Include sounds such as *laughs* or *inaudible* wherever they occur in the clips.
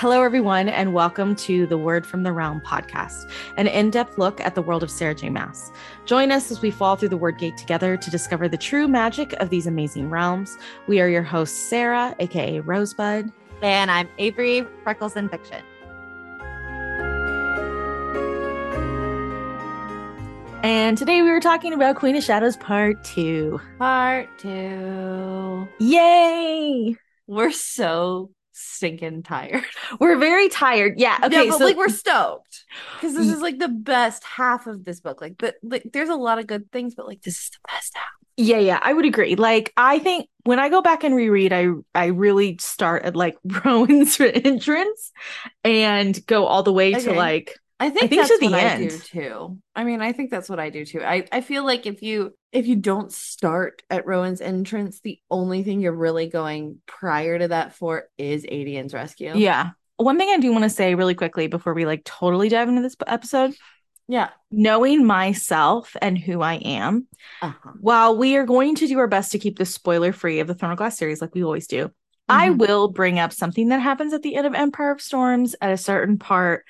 Hello, everyone, and welcome to the Word from the Realm podcast, an in depth look at the world of Sarah J. Maas. Join us as we fall through the Wyrdgate together to discover the true magic of these amazing realms. We are your hosts, Sarah, aka Rosebud. And I'm Avery, Freckles in Fiction. And today we were talking about Queen of Shadows Part 2. Part 2. Yay! We're so stinking tired. *laughs* We're very tired. Yeah. Okay. Yeah, but so like we're stoked because this mm. is like the best half of this book. Like, the, like there's a lot of good things, but like this is the best half. Yeah, yeah, I would agree. Like, I think when I go back and reread, I I really start at like *laughs* Rowan's entrance and go all the way to like I think, I think that's what end. I do too. I mean, I think that's what I do too. I, I feel like if you if you don't start at Rowan's entrance, the only thing you're really going prior to that for is Aedion's rescue. yeah. One thing I do want to say really quickly before we like totally dive into this episode, Yeah. knowing myself and who I am, Uh-huh. while we are going to do our best to keep this spoiler free of the Throne of Glass series like we always do, I Mhm. will bring up something that happens at the end of Empire of Storms at a certain part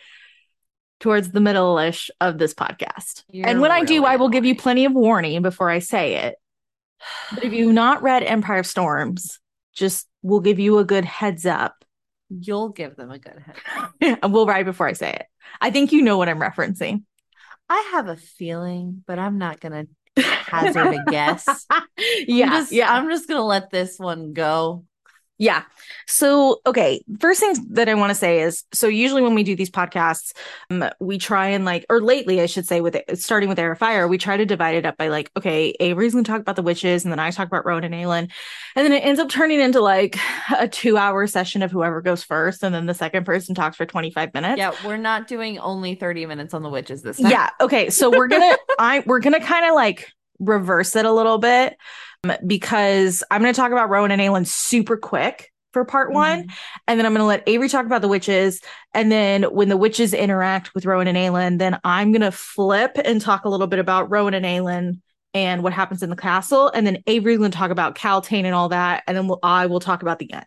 towards the middle-ish of this podcast. You're and when I do, really I will give you plenty of warning before I say it. But if you've not read Empire of Storms, just we'll give you a good heads up. You'll give them a good head. and *laughs* we'll write before I say it. I think you know what I'm referencing. I have a feeling, but I'm not gonna hazard a guess. *laughs* yeah, I'm just, yeah. I'm just gonna let this one go. Yeah. So, okay, first thing that I want to say is so usually when we do these podcasts, um, we try and like, or lately, I should say, with it, starting with Heir of Fire, we try to divide it up by like, okay, Avery's going to talk about the witches, and then I talk about Rowan and Aelin. And then it ends up turning into like a two hour session of whoever goes first. And then the second person talks for 25 minutes. Yeah, we're not doing only 30 minutes on the witches this time. Yeah. Okay. So we're gonna *laughs* I we're gonna kind of like reverse it a little bit because I'm gonna talk about Rowan and Aelin super quick for part one, Mhm. and then I'm gonna let Avery talk about the witches, and then when the witches interact with Rowan and Aelin, then I'm gonna flip and talk a little bit about Rowan and Aelin and what happens in the castle, and then Avery's gonna talk about Kaltain and all that, and then we'll, I will talk about the end.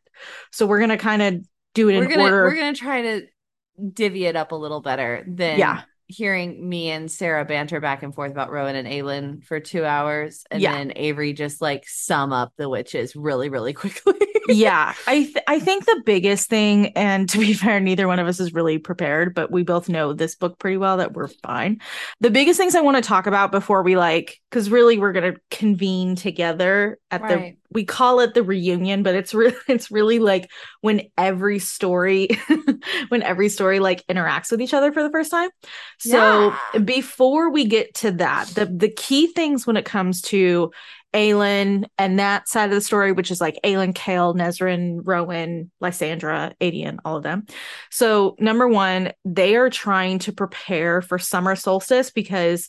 So we're gonna kind of do it We're in gonna order. we're gonna try to divvy it up a little better than Yeah. Hearing me and Sarah banter back and forth about Rowan and Aelin for two hours, and Yeah. then Avery just like sum up the witches really, really *laughs* quickly. yeah i th- i think the biggest thing and to be fair neither one of us is really prepared but we both know this book pretty well that we're fine the biggest things i want to talk about before we like because really we're going to convene together at the Right. We call it the reunion but it's really *laughs* it's really like when every story *laughs* when every story like interacts with each other for the first time so Yeah. before we get to that the the key things when it comes to Aelin and that side of the story, which is like Aelin, Chaol, Nesryn, Rowan, Lysandra, Aedion, all of them. So, number one, they are trying to prepare for summer solstice because,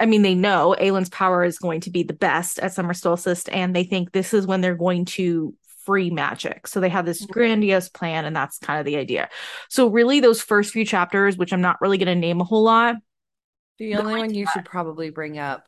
I mean, they know Aelin's power is going to be the best at summer solstice, and they think this is when they're going to free magic. So, they have this grandiose plan, and that's kind of the idea. So, really, those first few chapters, which I'm not really going to name a whole lot, The only one you should probably bring up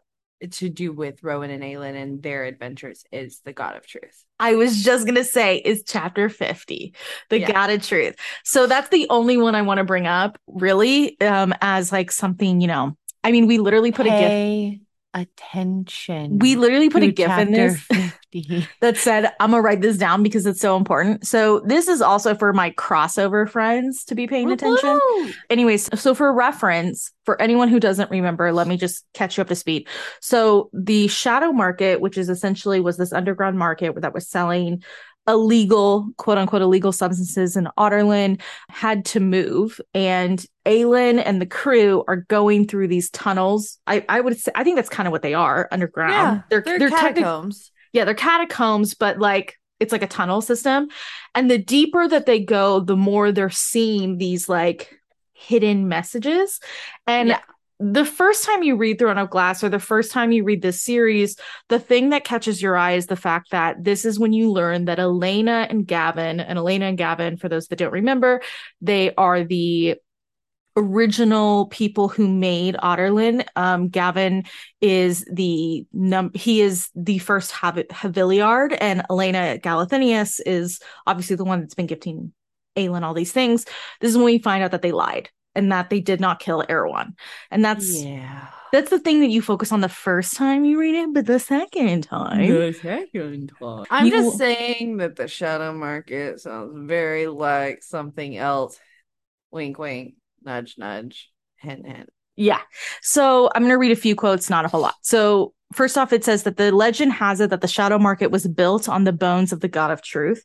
to do with Rowan and Aelin and their adventures is the God of Truth. I was just gonna say is chapter 50, the Yeah. God of Truth. So that's the only one I want to bring up, really, um, as like something, you know. I mean, we literally put a gift. Attention. We literally put a to gif in this *laughs* *laughs* that said, "I'm gonna write this down because it's so important." So this is also for my crossover friends to be paying attention. Anyways, so for reference, for anyone who doesn't remember, let me just catch you up to speed. So the shadow market, which is essentially was this underground market that was selling illegal, quote unquote, illegal substances in Adarlan, had to move. And Aelin and the crew are going through these tunnels. I, I would say I think that's kind of what they are underground. Yeah, they're, technic- catacombs. yeah, they're catacombs, but like it's like a tunnel system. And the deeper that they go, the more they're seeing these like hidden messages. And Yeah. The first time you read Throne of Glass or the first time you read this series, the thing that catches your eye is the fact that this is when you learn that Elena and Gavin, and Elena and Gavin, for those that don't remember, they are the original people who made Adarlan. Um, Gavin is the num he is the first Hav- Havilliard, and Elena Galathynius is obviously the one that's been gifting Aelin all these things. This is when we find out that they lied and that they did not kill Erawan. And that's yeah. that's the thing that you focus on the first time you read it, but the second time. The second time. I'm You- just saying that the shadow market sounds very like something else. Wink, wink, nudge, nudge, hint, hint. Yeah. So I'm going to read a few quotes, not a whole lot. So, first off, it says that the legend has it that the shadow market was built on the bones of the God of truth.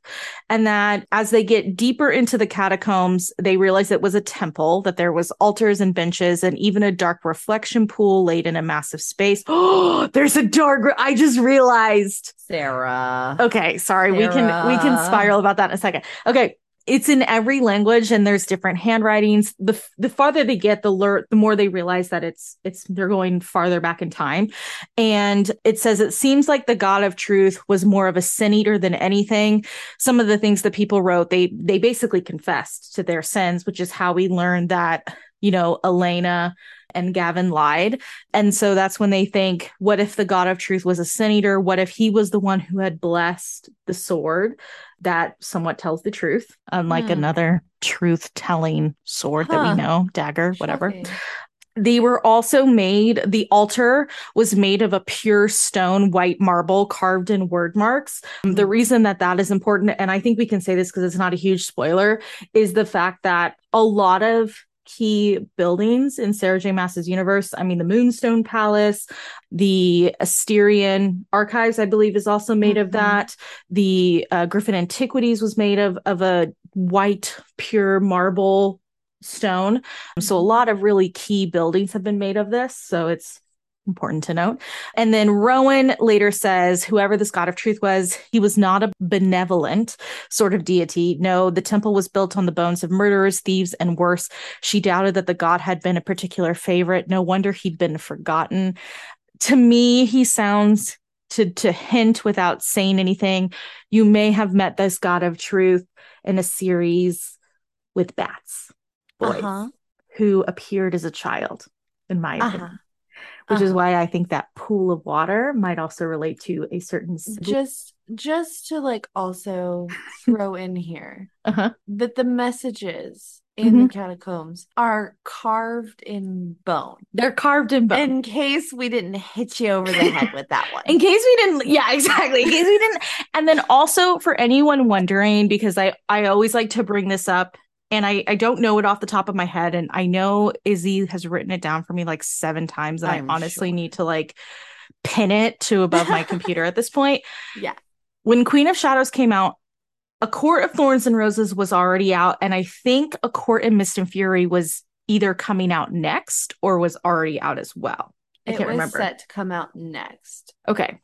And that as they get deeper into the catacombs, they realize it was a temple, that there was altars and benches and even a dark reflection pool laid in a massive space. Oh, *gasps* there's a dark, re- I just realized. Sarah. Okay, sorry. We can we can spiral about that in a second. Okay. It's in every language and there's different handwritings. The the farther they get, the lur- the more they realize that it's it's they're going farther back in time. And it says it seems like the God of truth was more of a sin eater than anything. Some of the things that people wrote, they they basically confessed to their sins, which is how we learned that, you know, Elena and Gavin lied. And so that's when they think, what if the God of truth was a sin eater? What if he was the one who had blessed the sword that somewhat tells the truth, unlike Hmm. another truth telling sword that we know, dagger, whatever. Shocking. They were also made, the altar was made of a pure stone, white marble carved in Wyrdmarks. The Hmm. reason that that is important, and I think we can say this because it's not a huge spoiler, is the fact that a lot of key buildings in Sarah J. Maas's universe, I mean, the Moonstone Palace, the Asterian Archives, I believe, is also made of Mhm. that. The uh, Griffin Antiquities was made of, of a white, pure marble stone. So a lot of really key buildings have been made of this. So it's important to note. And then Rowan later says, whoever this God of truth was, he was not a benevolent sort of deity. No, the temple was built on the bones of murderers, thieves, and worse. She doubted that the God had been a particular favorite. No wonder he'd been forgotten. To me, he sounds to to hint without saying anything. You may have met this God of truth in a series with bats, boys Uh-huh. who appeared as a child, in my opinion. Uh-huh. Which is Uh-huh. why I think that pool of water might also relate to a certain Just just to like also *laughs* throw in here uh-huh. that the messages in the catacombs are carved in bone. They're carved in bone. In case we didn't hit you over the head with that *laughs* one. in case we didn't yeah exactly in case we didn't and then also for anyone wondering because i i always like to bring this up and i i don't know it off the top of my head and i know izzy has written it down for me like seven times and I'm i honestly sure. need to like pin it to above my computer at this point *laughs* Yeah. when queen of shadows came out a court of thorns and roses was already out and i think a court in mist and fury was either coming out next or was already out as well i it can't was remember set to come out next. okay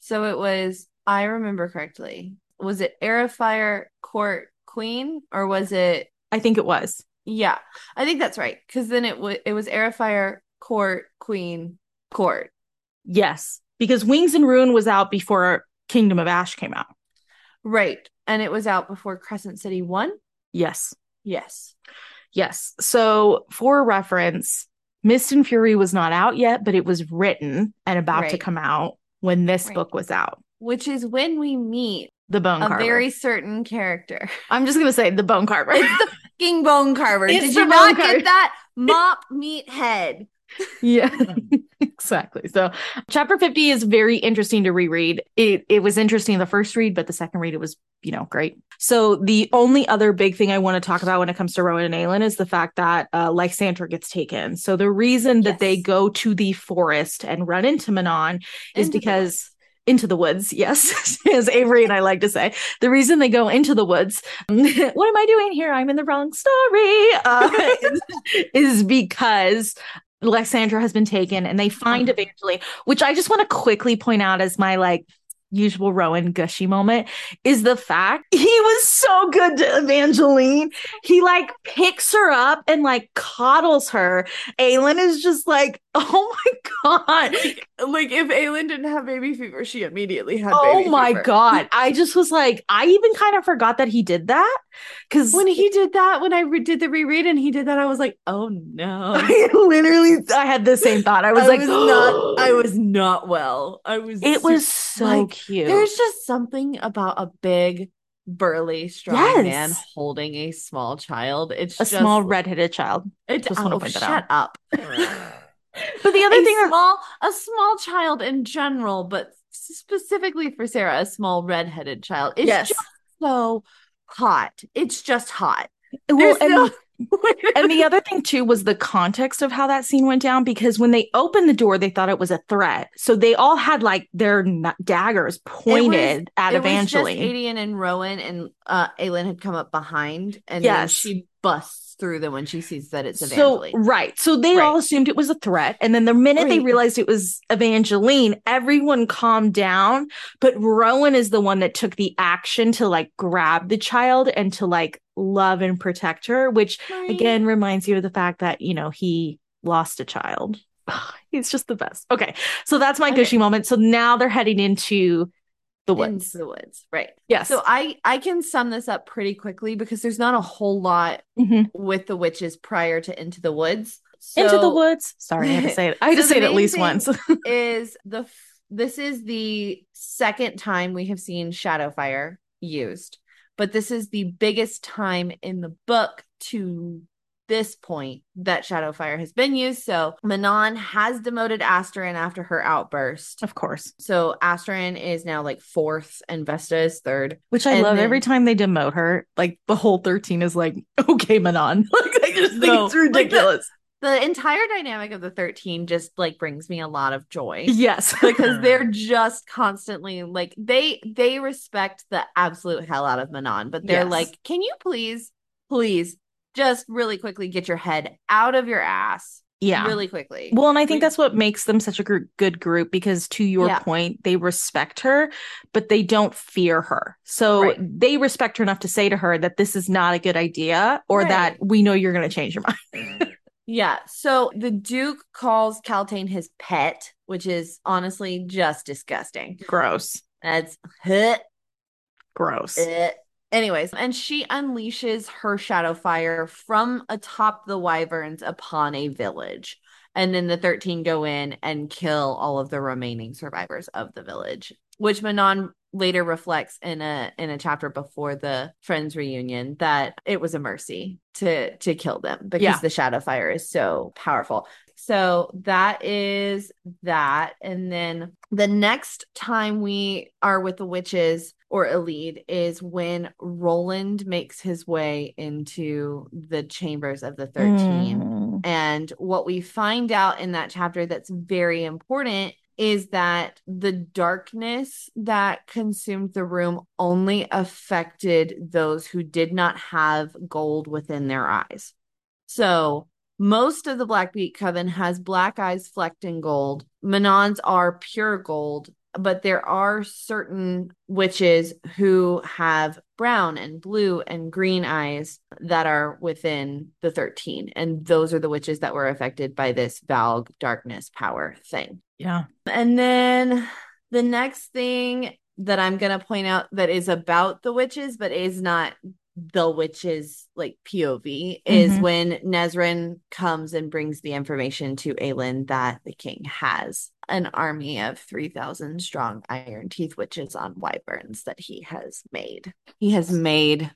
So it was, I remember correctly. Was it Airfire Court Queen or was it? I think it was Yeah, I think that's right. Because then it was it was Airfire Court Queen Court. Yes, because Wings and Ruin was out before Kingdom of Ash came out. Right, and it was out before Crescent City One. Yes, Yes. yes. So, for reference, Mist and Fury was not out yet, but it was written and about to come out when this Right. book was out. Which is when we meet The Bone a Carver. very certain character. I'm just gonna say the Bone Carver. It's the fucking Bone Carver. It's Did you not Carver. get that? Mop meat head. *laughs* yeah, *laughs* exactly. So, chapter 50 is very interesting to reread. It it was interesting the first read, but the second read it was you know great. So, the only other big thing I want to talk about when it comes to Rowan and Aelin is the fact that uh, Lysandra gets taken. So, the reason that they go to the forest and run into Manon is Into because. Into the woods, yes, *laughs* as Avery and I like to say. The reason they go into the woods, *laughs* what am I doing here? I'm in the wrong story. Uh, is, *laughs* is because Lysandra has been taken and they find Uh-huh. Evangeline, which I just want to quickly point out as my like usual Rowan gushy moment is the fact *laughs* he was so good to Evangeline. He like picks her up and like coddles her. Aelin is just like, *laughs* oh my God. Like, like if Aelin didn't have baby fever, she immediately had Oh my fever. God. I just was like, I even kind of forgot that he did that. *laughs* Cause When he did that, when I re- did the reread and he did that, I was like, oh no. *laughs* I literally I had the same thought. I was I like, was not *gasps* I was not well. I was It was so like, cute. There's just something about a big burly, strong Yes. man holding a small child. It's A just, small redheaded child. It, just oh, point that shut up. *laughs* But the other a thing, small, a small child in general, but specifically for Sarah, a small redheaded child. It's yes. just so hot. It's just hot. Well, and, no- *laughs* and the other thing too was the context of how that scene went down because when they opened the door, they thought it was a threat. So they all had like their n- daggers pointed at was just Evangeline. Aedion and Rowan, and uh, Aelin had come up behind, and then Yes. she busts through them when she sees that it's So right, so they Right. all assumed it was a threat, and then the minute they realized it was Evangeline, everyone calmed down. But Rowan is the one that took the action to like grab the child and to like love and protect her, which Right. again reminds you of the fact that you know he lost a child. *sighs* He's just the best. Okay, so that's my Okay. gushy moment. So now they're heading into the into woods. the woods, right? yes. So I I can sum this up pretty quickly because there's not a whole lot Mhm. with the witches prior to Into the Woods. into the woods. Sorry, I had to say it. I had to *laughs* say it at least once. *laughs* is the f- this is the second time we have seen Shadowfire used, but this is the biggest time in the book to this point that Shadowfire has been used. So Manon has demoted Asterin after her outburst. of course. So Asterin is now like fourth and Vesta is third. Which I And love then- every time they demote her. Like the whole 13 is like, *laughs* okay, Manon. *laughs* Like I just think No, it's like ridiculous. The entire dynamic of the 13 just like brings me a lot of joy. yes. *laughs* because they're just constantly like they they respect the absolute hell out of Manon, but they're Yes. like, can you please, please, just really quickly get your head out of your ass, yeah. really quickly. Well, and I think that's what makes them such a gr- good group because, to your Yeah. point, they respect her, but they don't fear her. So Right. they respect her enough to say to her that this is not a good idea or that we know you're going to change your mind. *laughs* yeah. So the Duke calls Kaltain his pet, which is honestly just disgusting. Gross. That's Gross. Eh. Anyways, and she unleashes her shadow fire from atop the wyverns upon a village. And then the 13 go in and kill all of the remaining survivors of the village, which Manon later reflects in a in a chapter before the friends reunion that it was a mercy to to kill them because Yeah. the shadow fire is so powerful. So that is that. And then the next time we are with the witches or a lead is when Roland makes his way into the chambers of the 13. Mm. And what we find out in that chapter that's very important is that the darkness that consumed the room only affected those who did not have gold within their eyes. So most of the Blackbeak Coven has black eyes flecked in gold. Manons are pure gold, but there are certain witches who have brown and blue and green eyes that are within the 13. And those are the witches that were affected by this Valg darkness power thing. Yeah. And then the next thing that I'm going to point out that is about the witches, but is not the witches like POV, is Mhm. when Nesryn comes and brings the information to Aelin that the king has an army of 3,000 strong iron teeth witches on wyverns that he has made. He has made,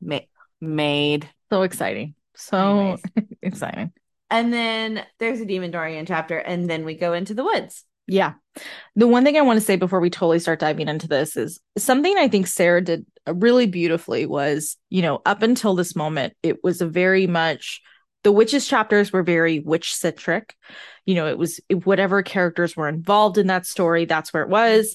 ma- made. So exciting. So *laughs* exciting. And then there's a Demon Dorian chapter, and then we go into the woods. Yeah. The one thing I want to say before we totally start diving into this is something I think Sarah did really beautifully was, you know, up until this moment, it was a very much the witches chapters were very witch centric. You know, it was whatever characters were involved in that story, that's where it was.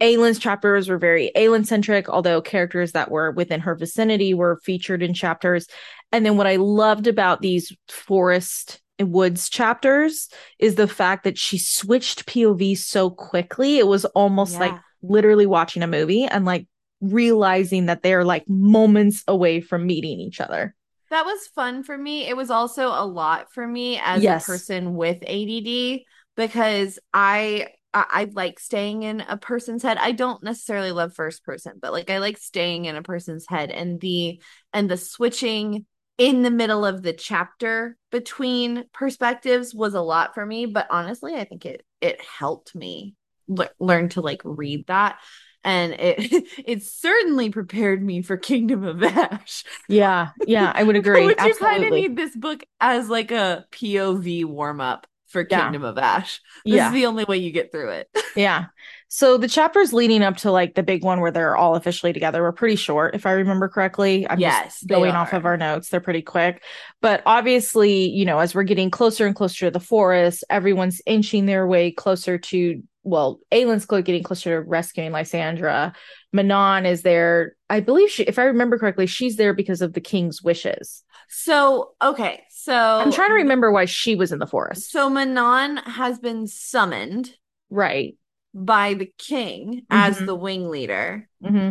Aelin's chapters were very Aelin centric, although characters that were within her vicinity were featured in chapters. And then what I loved about these forest woods chapters is the fact that she switched POV so quickly. It was almost like literally watching a movie and like realizing that they're like moments away from meeting each other. That was fun for me. It was also a lot for me as Yes. a person with ADD because I I like staying in a person's head. I don't necessarily love first person, but like I like staying in a person's head and the and the switching in the middle of the chapter between perspectives was a lot for me, but honestly, I think it it helped me le- learn to like read that. and it *laughs* it certainly prepared me for Kingdom of Ash. Yeah, yeah, I would *laughs* agree. Which you kind of need this book as like a POV warm up for Yeah. Kingdom of Ash. This Yeah. is the only way you get through it. *laughs* Yeah. So the chapters leading up to like the big one where they're all officially together were pretty short, if I remember correctly. I'm Yes, just going off of our notes. They're pretty quick. But obviously, you know, as we're getting closer and closer to the forest, everyone's inching their way closer to, well, Aelin's getting closer to rescuing Lysandra. Manon is there. I believe she, if I remember correctly, she's there because of the king's wishes. So okay, so I'm trying to remember why she was in the forest. So Manon has been summoned Right. By the king as Mhm. the wing leader hmm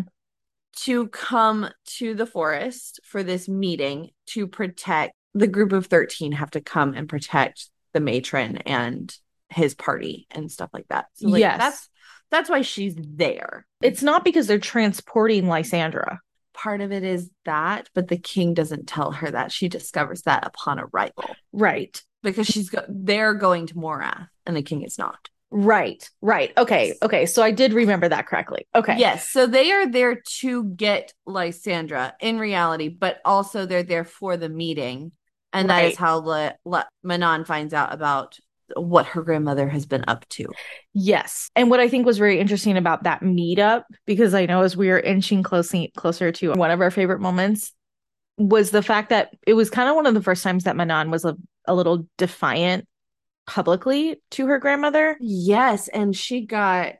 to come to the forest for this meeting to protect the group of 13 have to come and protect the matron and his party and stuff like that. So like Yes. that's that's why she's there. It's not because they're transporting Lysandra. Part of it is that, but the king doesn't tell her that. She discovers that upon arrival Right. because she's go- they're going to Morath and the king is not. Right, right. Okay, okay. So I did remember that correctly. Okay. Yes. So they are there to get Lysandra in reality, but also they're there for the meeting. And that is how Le- Le- Manon finds out about what her grandmother has been up to. Yes. And what I think was very interesting about that meetup, because I know as we are inching closely closer to one of our favorite moments, was the fact that it was kind of one of the first times that Manon was a, a little defiant publicly to her grandmother. Yes. And she got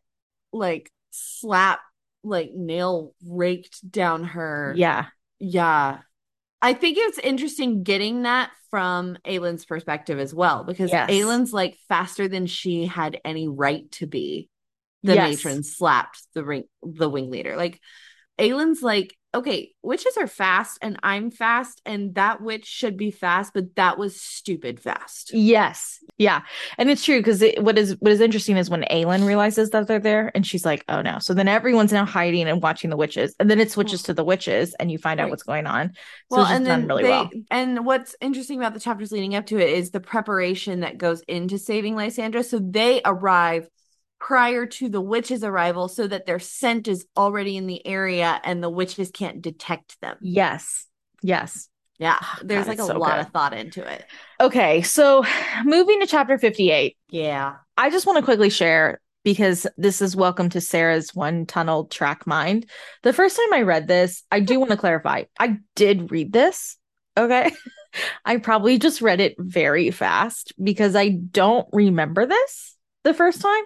like slap, like nail raked down her. Yeah. Yeah. I think it's interesting getting that from Aelin's perspective as well, because Yes. Aelin's like faster than she had any right to be. The Yes. matron slapped the ring the wing leader. Like Aelin's like, okay, witches are fast and I'm fast, and that witch should be fast, but that was stupid fast. Yes. Yeah. And it's true because it, what is what is interesting is when Aelin realizes that they're there and she's like, oh no. So then everyone's now hiding and watching the witches. And then it switches to the witches and you find out what's going on. So Well, and done then really they, well. and what's interesting about the chapters leading up to it is the preparation that goes into saving Lysandra. So they arrive prior to the witches' arrival so that their scent is already in the area and the witches can't detect them. Yes. Yes. Yeah, there's God, like a so lot good. of thought into it. Okay. So moving to chapter 58, Yeah. I just want to quickly share because this is welcome to Sarah's one tunnel track mind. The first time I read this, I do want to clarify. I did read this. Okay. *laughs* I probably just read it very fast because I don't remember this the first time.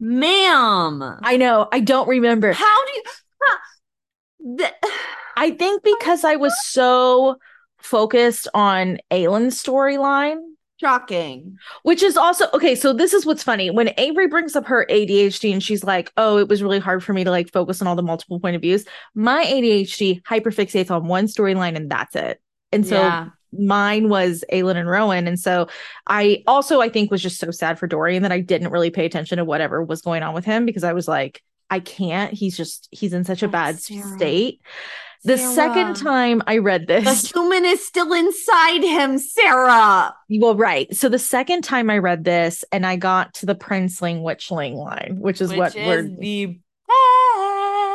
Ma'am. I know. I don't remember. How do you huh. *sighs* I think because I was so focused on Aelin's storyline shocking. Which is also okay. So this is what's funny when Avery brings up her ADHD and she's like, "Oh, it was really hard for me to like focus on all the multiple point of views." My ADHD hyperfixates on one storyline and that's it. And so Yeah. Mine was Aelin and Rowan, and so I also I think was just so sad for Dorian that I didn't really pay attention to whatever was going on with him because I was like, I can't. He's just he's in such a bad Sarah. state. The second time I read this, The human is still inside him, Sarah. Well, right. So the second time I read this and I got to the Princeling Witchling line, which is Which what is we're the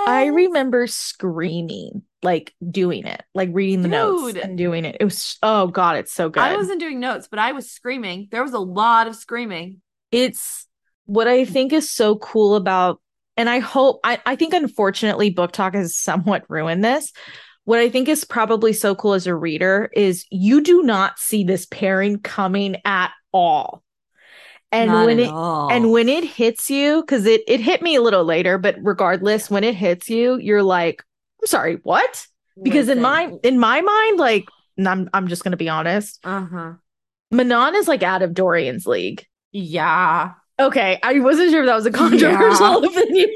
I remember screaming, like doing it, like reading the notes and doing it. It was oh god, it's so good. I wasn't doing notes, but I was screaming. There was a lot of screaming. it's what I think is so cool about and I hope I, I think unfortunately BookTok has somewhat ruined this. What I think is probably so cool as a reader is you do not see this pairing coming at all. And Not when it all. and when it hits you, because it it hit me a little later, but regardless, when it hits you, you're like, I'm sorry, what? Because in my in my mind, like, I'm I'm just gonna be honest, uh huh, Manon is like out of Dorian's league. yeah, Okay, I wasn't sure if that was a controversial opinion.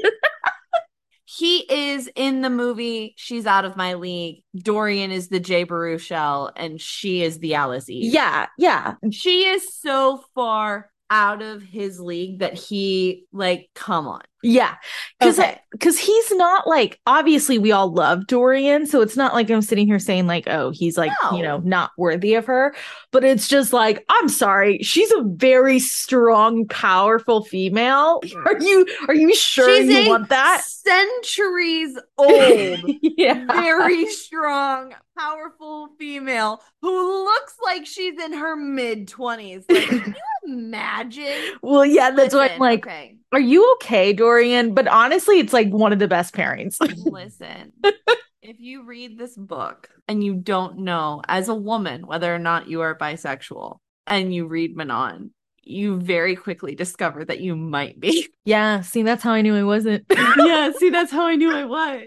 *laughs* he is in the movie. She's out of my league. Dorian is the Jay Baruchel, and she is the Alice Eve. yeah, yeah, she is so far out of his league that he like, come on. Yeah. Because Okay. because he's not like obviously we all love Dorian, so it's not like I'm sitting here saying like, oh, he's like you know not worthy of her. But it's just like I'm sorry, she's a very strong, powerful female. Are you are you sure She's you want that? centuries *laughs* old, yeah. very strong, powerful female who looks like she's in her mid 20s. Like, can *laughs* you imagine? Well, yeah, that's what I'm like. okay, Are you okay, Dorian? But honestly, it's like one of the best pairings. *laughs* listen. if you read this book and you don't know as a woman whether or not you are bisexual and you read Manon, you very quickly discover that you might be. *laughs* yeah, see, that's how I knew I wasn't. *laughs* yeah, see, that's how I knew I was.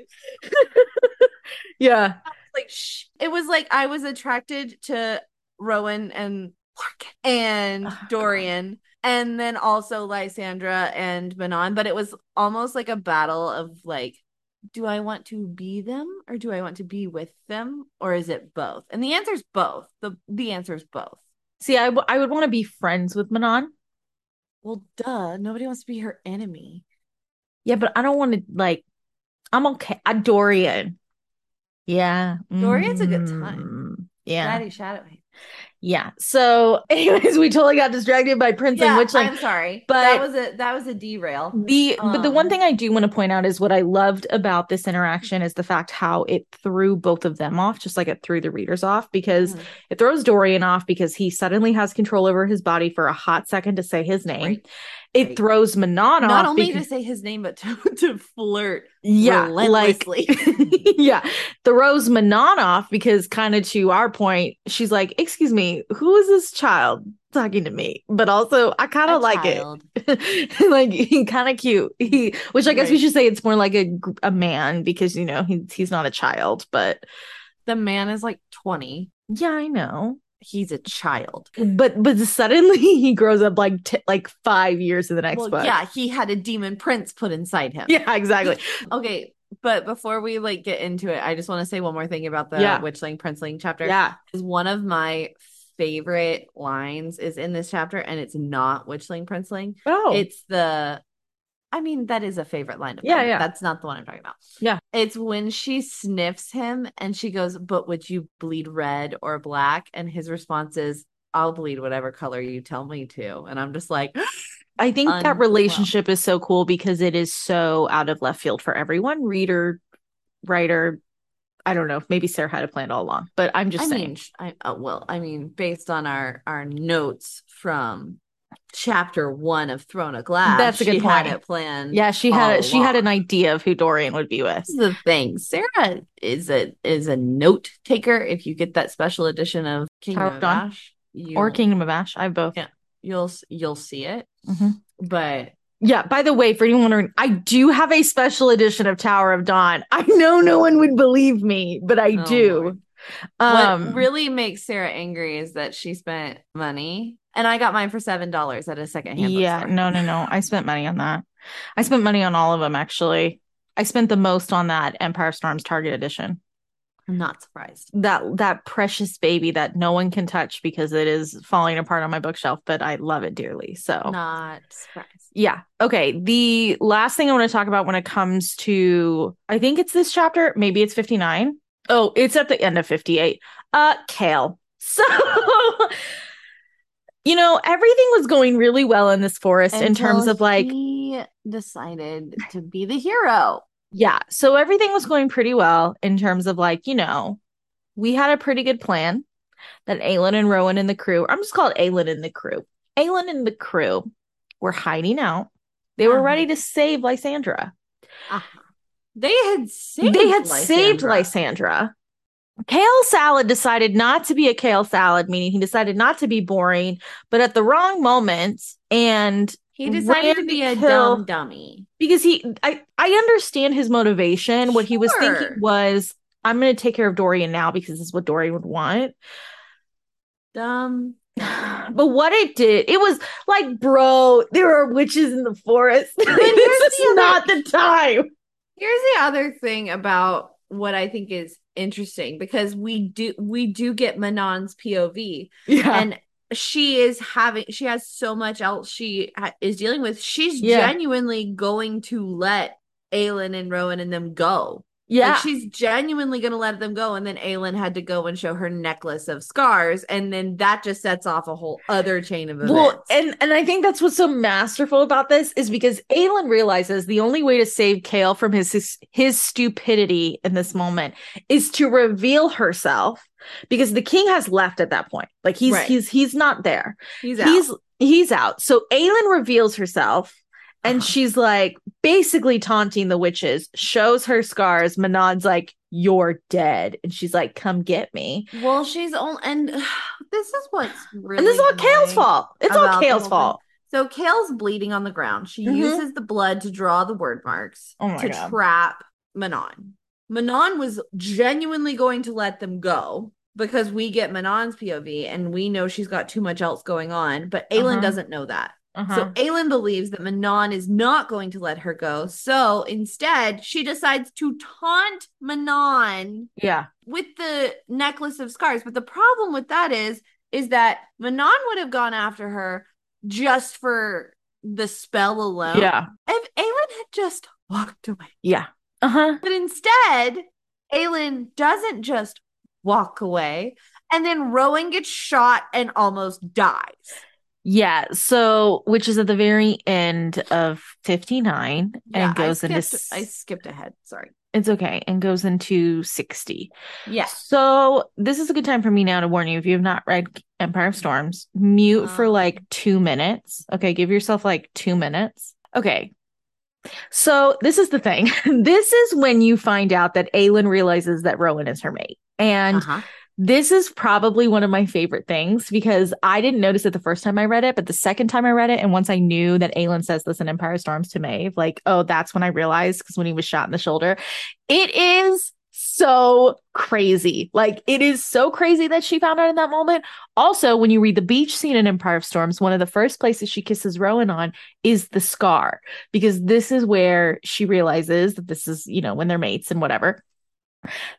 yeah. like sh- it was like I was attracted to Rowan and Morgan and Oh, God. And then also Lysandra and Manon, but it was almost like a battle of like do I want to be them or do I want to be with them or is it both? And the answer is both. The the answer is both. See, I, w- I would want to be friends with Manon. Well, duh, nobody wants to be her enemy. Yeah, but I don't want to, like, I'm okay. I, Dorian. Yeah. Dorian's a good time. Mm, Yeah. Daddy Shadowing. Yeah. So, *laughs* anyways, we totally got distracted by Prince and Witchling. I'm sorry. but- that was a that was a derail. The but the one Um, thing I do want to point out is what I loved about this interaction is the fact how it threw both of them off, just like it threw the readers off, because Mhm. it throws Dorian off because he suddenly has control over his body for a hot second to say his name. Right. It Right. throws Manon not only because, to say his name but *laughs* to, to flirt yeah, like relentlessly. *laughs* yeah, throws Manon off because kind of to our point, she's like, "Excuse me, who is this child talking to me?" But also, I kind of like child. it. *laughs* like he kind of cute. He, which I guess we should say it's more like a a man because you know he he's not a child, but the man is like 20 yeah, I know. He's a child But but suddenly *laughs* he grows up like t- like five years in the next well book. yeah he had a demon prince put inside him yeah, exactly. *laughs* okay but before we like get into it i just want to say one more thing about the Yeah. witchling princeling chapter Yeah, is one of my favorite lines is in this chapter and it's not witchling princeling oh, it's the I mean, that is a favorite line of Yeah, mine. yeah. That's not the one I'm talking about. Yeah. It's when she sniffs him and she goes, But would you bleed red or black? And his response is, I'll bleed whatever color you tell me to. And I'm just like, *gasps* I think that unwell. relationship is so cool because it is so out of left field for everyone, reader, writer. I don't know. Maybe Sarah had a plan all along, but I'm just I saying. mean, I uh, well, I mean, based on our our notes from chapter one of Throne of Glass, That's a good she had point. it planned. yeah, she had she had an idea of who Dorian would be with. This is the thing. Sarah is a is a note taker. If you get that special edition of Kingdom Tower of Dawn? Ash, you, Or Kingdom of Ash. I have both. Yeah. you'll you'll see it. Mhm. But Yeah, by the way, for anyone wondering, I do have a special edition of Tower of Dawn. I know no one would believe me, but I Oh, do. Um what really makes Sarah angry is that she spent money, and I got mine for seven dollars at a secondhand. yeah, bookstore. no, no, no. I spent money on that. I spent money on all of them actually. I spent the most on that Empire Storms Target edition. I'm not surprised. That that precious baby that no one can touch because it is falling apart on my bookshelf, but I love it dearly. So Not surprised. Yeah. Okay. The last thing I want to talk about when it comes to, I think it's this chapter, maybe it's 59. Oh, it's at the end of 58. Uh, Chaol. *laughs* So, you know, everything was going really well in this forest in terms of like, he decided to be the hero. yeah. So everything was going pretty well in terms of like, you know, we had a pretty good plan that Aelin and Rowan and the crew, I'm just called Aelin and the crew. Aelin and the crew were hiding out. They were Uh-huh. ready to save Lysandra. Uh-huh. They had saved. they had saved Lysandra. Kale salad decided not to be a kale salad, meaning he decided not to be boring, but at the wrong moment. And He decided to be a dumb dummy. because he, I, I understand his motivation. What he was thinking was, I'm going to take care of Dorian now because this is what Dorian would want. Dumb. *sighs* But what it did, it was like, bro, there are witches in the forest. *laughs* this the is other- not the time. Here's the other thing about what I think is interesting because we do we do get Manon's POV Yeah. and she is having she has so much else she ha- is dealing with. She's Yeah. genuinely going to let Aelin and Rowan and them go. Yeah. Like she's genuinely going to let them go. And then Aelin had to go and show her necklace of scars. And then that just sets off a whole other chain of events. Well, and and I think that's what's so masterful about this is because Aelin realizes the only way to save Chaol from his, his his stupidity in this moment is to reveal herself because the king has left at that point. Like he's Right. he's he's not there. he's out. He's he's out. So Aelin reveals herself and Uh-huh. she's like basically taunting the witches, shows her scars. Manon's like, You're dead. And she's like, Come get me. well, she's only, *sighs* and this is what's really. and this is all Chaol's fault. It's all Chaol's fault. So Chaol's bleeding on the ground. She Mhm. uses the blood to draw the Wyrdmarks Oh to God. trap Manon. Manon was genuinely going to let them go because we get Manon's POV and we know she's got too much else going on, but Aelin Uh-huh. doesn't know that. Uh-huh. So Aelin believes that Manon is not going to let her go. So instead, she decides to taunt Manon yeah. with the necklace of scars. But the problem with that is, is that Manon would have gone after her just for the spell alone. Yeah. If Aelin had just walked away. Yeah. Uh-huh. But instead, Aelin doesn't just walk away. And then Rowan gets shot and almost dies. Yeah. So which is at the very end of 59 Yeah, and goes I into I skipped ahead. Sorry. it's okay. And goes into 60. Yes. So this is a good time for me now to warn you if you have not read Empire of Storms, mute for Um. like two minutes. Okay, give yourself like two minutes. Okay. So this is the thing. *laughs* this is when you find out that Aelin realizes that Rowan is her mate. And Uh-huh. This is probably one of my favorite things because I didn't notice it the first time I read it, but the second time I read it, and once I knew that Aelin says this in Empire Storms to Maeve, like, oh, that's when I realized because when he was shot in the shoulder, it is so crazy. Like, it is so crazy that she found out in that moment. Also, when you read the beach scene in Empire of Storms, one of the first places she kisses Rowan on is the scar because this is where she realizes that this is, you know, when they're mates and whatever.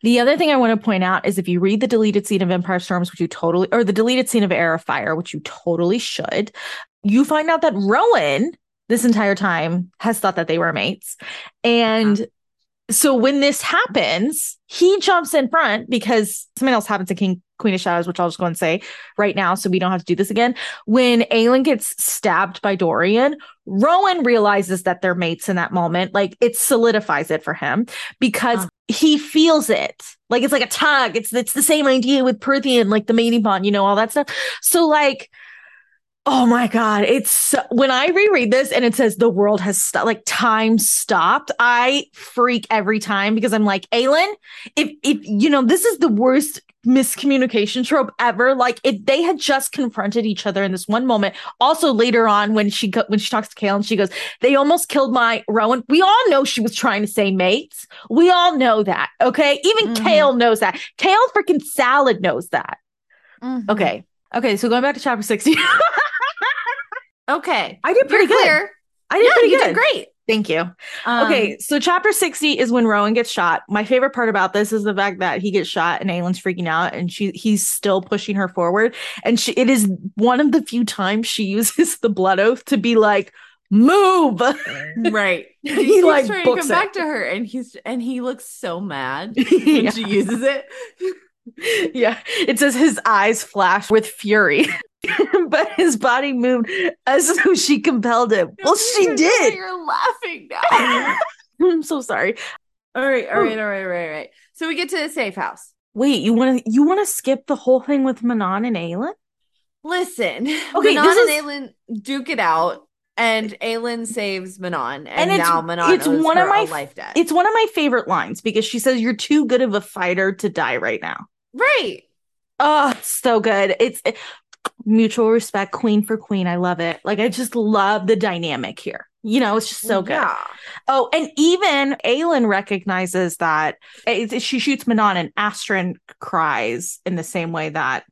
The other thing I want to point out is if you read the deleted scene of Empire Storms, which you totally, or the deleted scene of Heir of Fire, which you totally should, you find out that Rowan this entire time has thought that they were mates. And uh-huh. So when this happens, he jumps in front because something else happens to King Queen of Shadows, which I'll just go and say right now, so we don't have to do this again. When Aelin gets stabbed by Dorian, Rowan realizes that they're mates in that moment. Like it solidifies it for him because Uh. he feels it. Like it's like a tug. It's it's the same idea with Prythian, like the mating bond, you know, all that stuff. So like Oh my God. It's when I reread this and it says the world has stopped, like time stopped, I freak every time because I'm like, Aelin, if, if, you know, this is the worst miscommunication trope ever. Like if they had just confronted each other in this one moment. Also later on when she, go, when she talks to Chaol and she goes, they almost killed my Rowan. We all know she was trying to say mates. We all know that. Okay. Even Mhm. Chaol knows that. Kale freaking salad knows that. Mhm. Okay. Okay. So going back to chapter 60. *laughs* Okay. I did pretty You're good. clear. I did Yeah, pretty you good. did great. Thank you. Um, okay, so chapter 60 is when Rowan gets shot. My favorite part about this is the fact that he gets shot and Aelin's freaking out and she he's still pushing her forward. And she it is one of the few times she uses *laughs* the blood oath to be like, move. *laughs* Right. He, keeps like, trying to books come it. back to her and he's and he looks so mad *laughs* when yeah. she uses it. yeah. It says his eyes flash with fury. *laughs* but his body moved as *laughs* though she compelled him. Well, she did. You're laughing now. *laughs* I'm so sorry. all right, all right, all right, all right, all right. So we get to the safe house. Wait, you want to you want to skip the whole thing with Manon and Aelin? Listen, Okay, Manon this and is- Aelin duke it out, and Aelin saves Manon, and, And it's- now Manon it's one of my life debt. It's one of my favorite lines because she says you're too good of a fighter to die right now. right. Oh, so good. It's it- mutual respect, queen for queen. I love it. Like I just love the dynamic here. You know, it's just so good. Yeah. Oh, and even Aelin recognizes that eh, she shoots Manon and Astrid cries in the same way that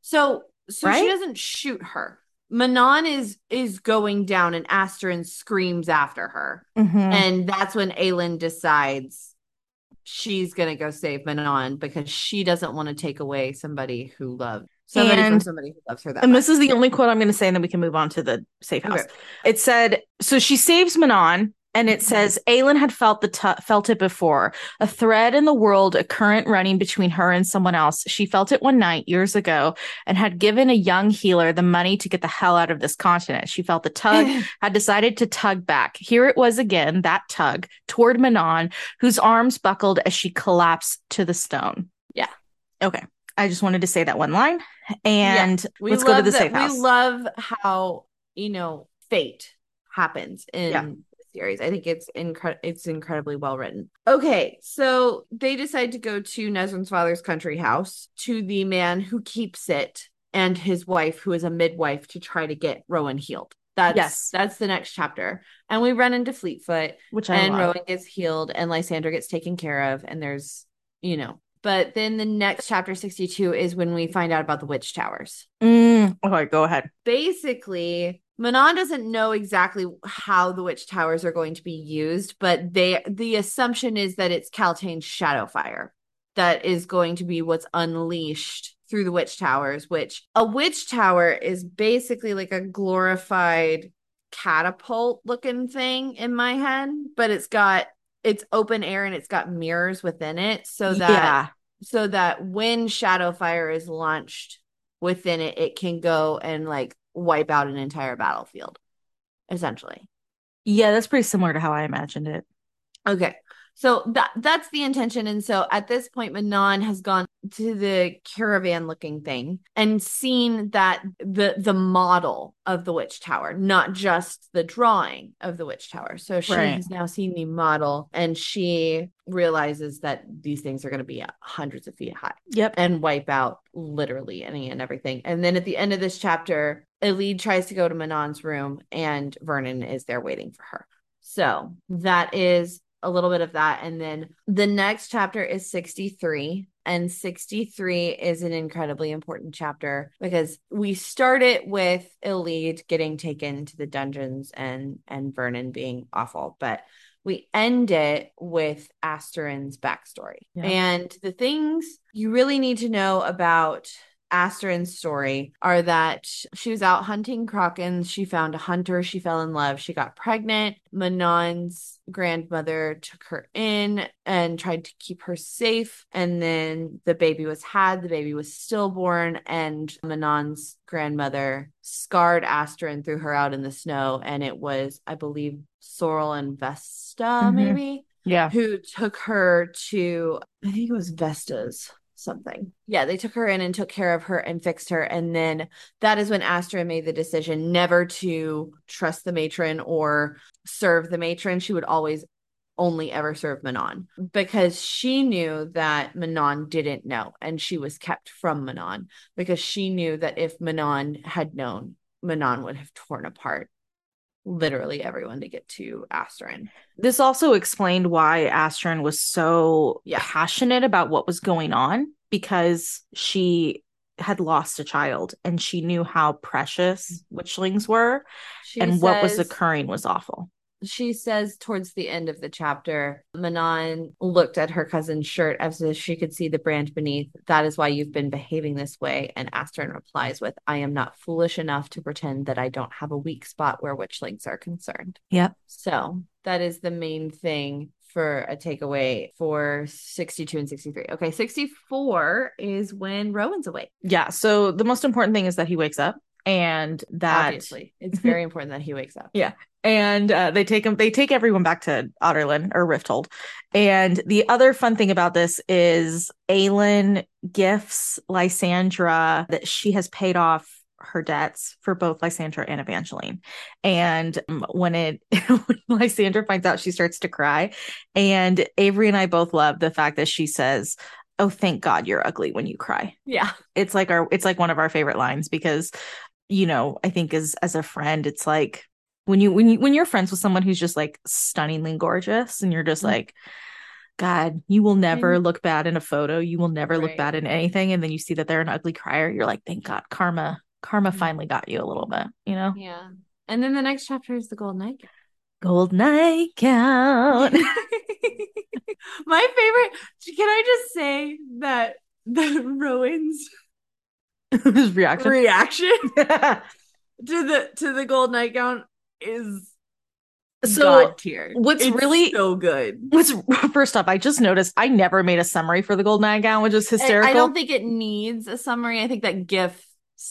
So so Right? she doesn't shoot her. Manon is is going down, and Astrid screams after her. Mhm. And that's when Aelin decides she's gonna go save Manon because she doesn't want to take away somebody who loves somebody from And- somebody who loves her that And much. this is the only quote I'm going to say, and then we can move on to the safe house. Okay. It said, so she saves Manon, and it says Aelin had felt the t- felt it before. A thread in the world, a current running between her and someone else. She felt it one night years ago and had given a young healer the money to get the hell out of this continent. She felt the tug, *laughs* had decided to tug back. Here it was again, that tug toward Manon, whose arms buckled as she collapsed to the stone. Yeah. Okay. I just wanted to say that one line. And We let's go to the safe house. We love how you know fate happens in Yeah. the series. I think it's incre- it's incredibly well written. Okay, so they decide to go to Nesryn's father's country house to the man who keeps it and his wife, who is a midwife, to try to get Rowan healed. That's Yes. that's the next chapter. And we run into Fleetfoot which I and love. Rowan gets healed and Lysandra gets taken care of and there's you know but then the next chapter 62 is when we find out about the witch towers Mm, okay, go ahead. basically Manon doesn't know exactly how the witch towers are going to be used but they the assumption is that it's Kaltain's shadow fire that is going to be what's unleashed through the witch towers which a witch tower is basically like a glorified catapult looking thing in my head but it's got it's open air and it's got mirrors within it so that yeah. so that when shadow fire is launched within it it can go and like wipe out an entire battlefield essentially Yeah, that's pretty similar to how I imagined it. okay so that that's the intention and so at this point manon has gone to the caravan looking thing and seen that the the model of the witch tower not just the drawing of the witch tower so she Right. has now seen the model and she realizes that these things are going to be hundreds of feet high Yep. and wipe out literally any and everything. And then at the end of this chapter, Elide tries to go to Manon's room and Vernon is there waiting for her. So that is a little bit of that. And then the next chapter is 63. And 63 is an incredibly important chapter because we start it with Elide getting taken to the dungeons and and Vernon being awful. But we end it with Asterin's backstory. Yeah. And the things you really need to know about Asterin's story are that she was out hunting Krakens. She found a hunter. She fell in love. She got pregnant. Manon's grandmother took her in and tried to keep her safe. And then the baby was had. The baby was stillborn. And Manon's grandmother scarred Asterin, threw her out in the snow. And it was, I believe, Sorrel and Vesta, Mhm. maybe Yeah. who took her to I think it was Vesta's something. Yeah, they took her in and took care of her and fixed her. And then that is when Asterin made the decision never to trust the matron or serve the matron. She would always only ever serve Manon because she knew that Manon didn't know and she was kept from Manon because she knew that if Manon had known, Manon would have torn apart literally everyone to get to Asterin. This also explained why Asterin was so Yeah. passionate about what was going on because she had lost a child and she knew how precious mm-hmm. witchlings were She and what was occurring was awful. She says towards the end of the chapter, Manon looked at her cousin's shirt as if she could see the brand beneath. That is why you've been behaving this way. And Asterin replies with, I am not foolish enough to pretend that I don't have a weak spot where witchlings are concerned. Yep. So that is the main thing for a takeaway for 62 and 63. Okay, 64 is when Rowan's awake. Yeah. So the most important thing is that he wakes up and that Obviously, it's very important that he wakes up. *laughs* and uh, they take them they take everyone back to Adarlan or Rifthold. And the other fun thing about this is Aelin gifts Lysandra that she has paid off her debts for both Lysandra and Evangeline. And um, when it *laughs* when Lysandra finds out, she starts to cry. And Avery and I both love the fact that she says, "Oh, thank God you're ugly when you cry." Yeah. it's like our it's like one of our favorite lines because you know i think as as a friend it's like when you when you when you're friends with someone who's just like stunningly gorgeous and you're just Mhm. like god you will never And- look bad in a photo you will never look bad in anything and then you see that they're an ugly crier you're like thank god karma karma Mhm. finally got you a little bit you know Yeah. And then the next chapter is the Golden Night. gold nightgown *laughs* My favorite. Can I just say that the Rowan's his *laughs* reaction reaction *laughs* to the to the gold nightgown is So, god tier. what's It's really- so good. What's *laughs* first off, I just noticed I never made a summary for the gold nightgown, which is hysterical. I don't think it needs a summary. I think that GIF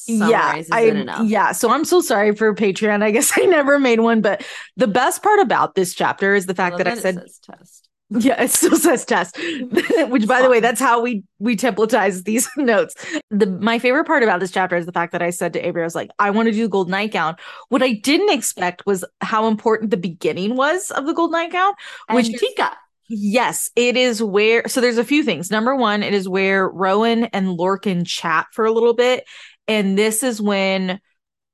yeah, I, enough. yeah. So I'm so sorry for Patreon. I guess *laughs* I never made one, but the best part about this chapter is the fact love that I said test. Yeah, it still says test. *laughs* Which, by the way, that's how we we templatize these *laughs* notes. The my favorite part about this chapter is the fact that I said to Avery, I was like, I want to do the gold nightgown. What I didn't expect was how important the beginning was of the gold nightgown. Which and Tika. Yes, it is where. So there's a few things. Number one, it is where Rowan and Lorcan chat for a little bit, and this is when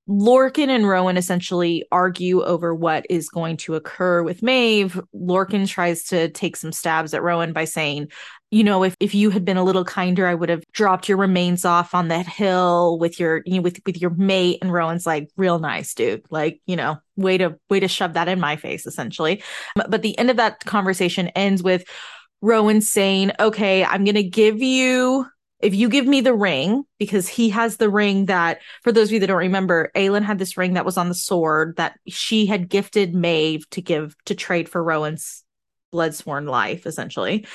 Lorcan and Rowan essentially argue over what is going to occur with Maeve. Lorcan tries to take some stabs at Rowan by saying, you know, if, if you had been a little kinder, I would have dropped your remains off on that hill with your, you know, with, with your mate. And Rowan's like, real nice, dude. Like, you know, way to, way to shove that in my face, essentially. But the end of that conversation ends with Rowan saying, okay, I'm to give you if you give me the ring, because he has the ring that, for those of you that don't remember, Aelin had this ring that was on the sword that she had gifted Maeve to give to trade for Rowan's bloodsworn life, essentially.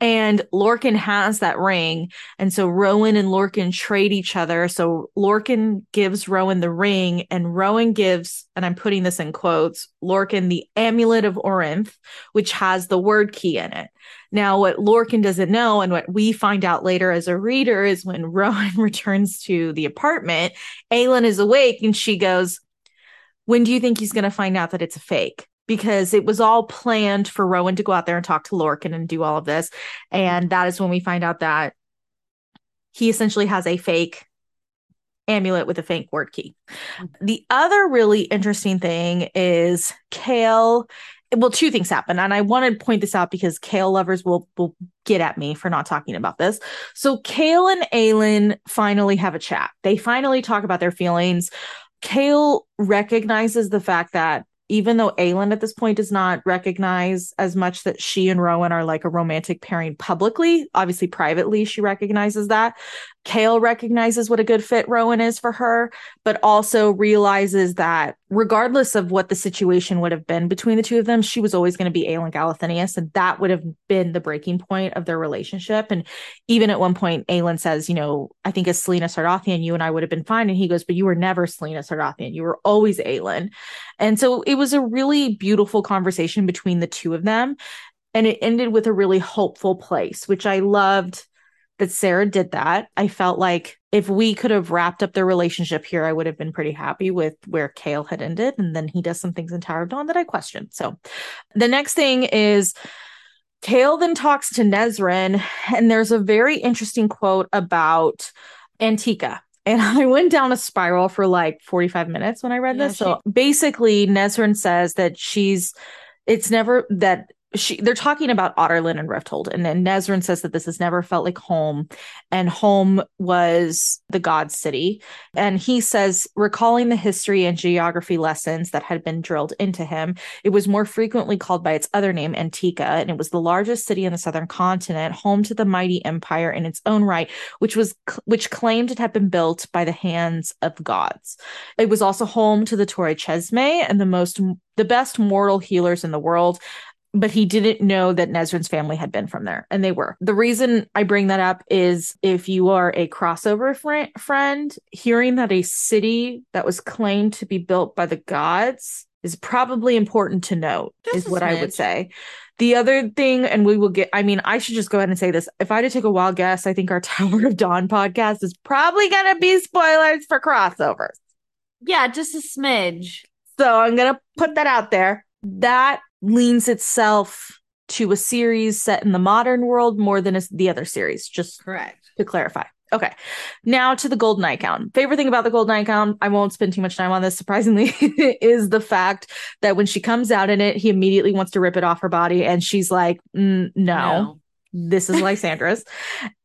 And Lorcan has that ring. And so Rowan and Lorcan trade each other. So Lorcan gives Rowan the ring, and Rowan gives, and I'm putting this in quotes, Lorcan the amulet of Orynth, which has the Wyrdkey in it. Now, what Lorcan doesn't know, and what we find out later as a reader, is when *laughs* Rowan returns to the apartment, Aelin is awake and she goes, When do you think he's going to find out that it's a fake? Because it was all planned for Rowan to go out there and talk to Lorcan and do all of this. And that is when we find out that he essentially has a fake amulet with a fake Wyrdkey. Mm-hmm. The other really interesting thing is Chaol well, two things happen, and I want to point this out because Chaol lovers will will get at me for not talking about this. So Chaol and Aelin finally have a chat. They finally talk about their feelings. Chaol recognizes the fact that even though Aelin at this point does not recognize as much that she and Rowan are like a romantic pairing publicly, obviously privately she recognizes that. Chaol recognizes what a good fit Rowan is for her, but also realizes that regardless of what the situation would have been between the two of them, she was always going to be Aelin Galathynius, and that would have been the breaking point of their relationship. And even at one point, Aelin says, you know, I think as Celaena Sardothien, you and I would have been fine. And he goes, but you were never Celaena Sardothien. You were always Aelin. And so it was a really beautiful conversation between the two of them. And it ended with a really hopeful place, which I loved that Sarah did that. I felt like if we could have wrapped up their relationship here, I would have been pretty happy with where Chaol had ended. And then he does some things in Tower of Dawn that I questioned. So the next thing is Chaol then talks to Nesryn, and there's a very interesting quote about Antica. And *laughs* I went down a spiral for like 45 minutes when I read Yeah, this. So basically, Nesryn says that she's, it's never that she they're talking about Adarlan and Rifthold, and then Nesryn says that this has never felt like home, and home was the god city. And he says, recalling the history and geography lessons that had been drilled into him, it was more frequently called by its other name, Antica, and it was the largest city in the southern continent, home to the mighty empire in its own right, which was which claimed it had been built by the hands of gods. It was also home to the Torre Cesme and the most the best mortal healers in the world but he didn't know that Nesryn's family had been from there, and they were. The reason I bring that up is if you are a crossover fr- friend, hearing that a city that was claimed to be built by the gods is probably important to note, Just is what I would say. The other thing, and we will get, I mean, I should just go ahead and say this. If I had to take a wild guess, I think our *laughs* Tower of Dawn podcast is probably going to be spoilers for crossovers. Yeah, just a smidge. So I'm going to put that out there. That leans itself to a series set in the modern world more than is the other series, just Correct. to clarify. Okay. Now to the gold nightgown. Favorite thing about the gold nightgown, I won't spend too much time on this, surprisingly, *laughs* is the fact that when she comes out in it, he immediately wants to rip it off her body. And she's like, mm, no this is Lysandra's.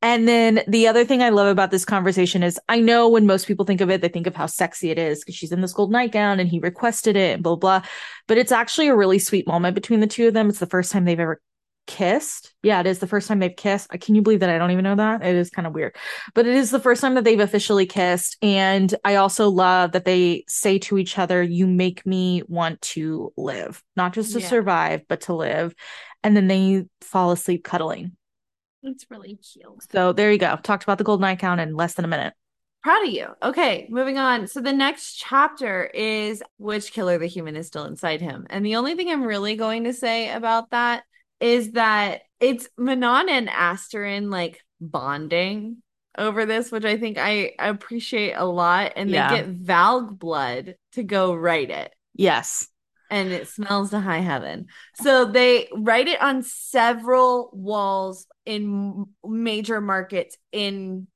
and then the other thing I love about this conversation is I know when most people think of it, they think of how sexy it is because she's in this gold nightgown and he requested it and blah, blah. But it's actually a really sweet moment between the two of them. It's the first time they've ever kissed. Yeah, it is the first time they've kissed. Uh, Can you believe that I don't even know that? It is kind of weird. But it is the first time that they've officially kissed. And I also love that they say to each other, You make me want to live, not just to Yeah. survive, but to live. And then they fall asleep cuddling. It's really cute. So there you go. Talked about the golden icon in less than a minute. Proud of you. Okay, moving on. So the next chapter is which killer the human is still inside him. And the only thing I'm really going to say about that is that it's Manon and Asterin like bonding over this, which I think I appreciate a lot. And Yeah. they get Valg blood to go write it. Yes. And it smells to high heaven. So they write it on several walls in major markets in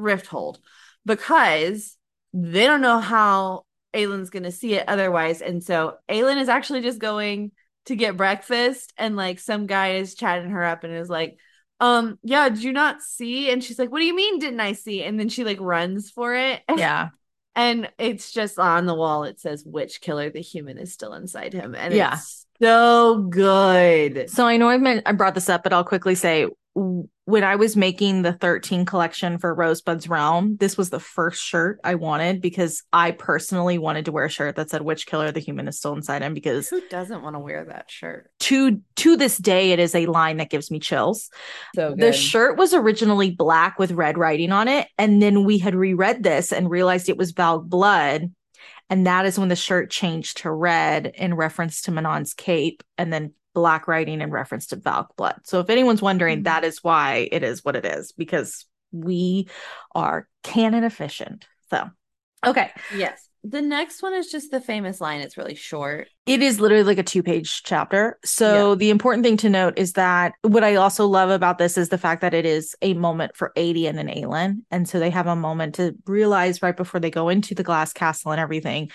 Rifthold because they don't know how Aelin's going to see it otherwise. And so Aylin is actually just going to get breakfast and like some guy is chatting her up and is like, um, yeah, did you not see? And she's like, what do you mean didn't I see? And then she like runs for it. Yeah. *laughs* And it's just on the wall. It says which killer the human is still inside him. And Yeah. it's so good. So I know I've meant I brought this up, but I'll quickly say when I was making the 13 collection for Rosebud's Realm, this was the first shirt I wanted because I personally wanted to wear a shirt that said which killer the human is still inside him because Who doesn't want to wear that shirt? to to this day it is a line that gives me chills. So The shirt was originally black with red writing on it and then we had reread this and realized it was Valg Blood and that is when the shirt changed to red in reference to Manon's cape and then black writing in reference to Valg blood. So if anyone's wondering, Mhm. that is why it is what it is because we are canon efficient. So, okay. Yes. The next one is just the famous line. It's really short. It is literally like a two page chapter. So the important thing to note is that what I also love about this is the fact that it is a moment for Aedion and Aelin. And so they have a moment to realize right before they go into the glass castle and everything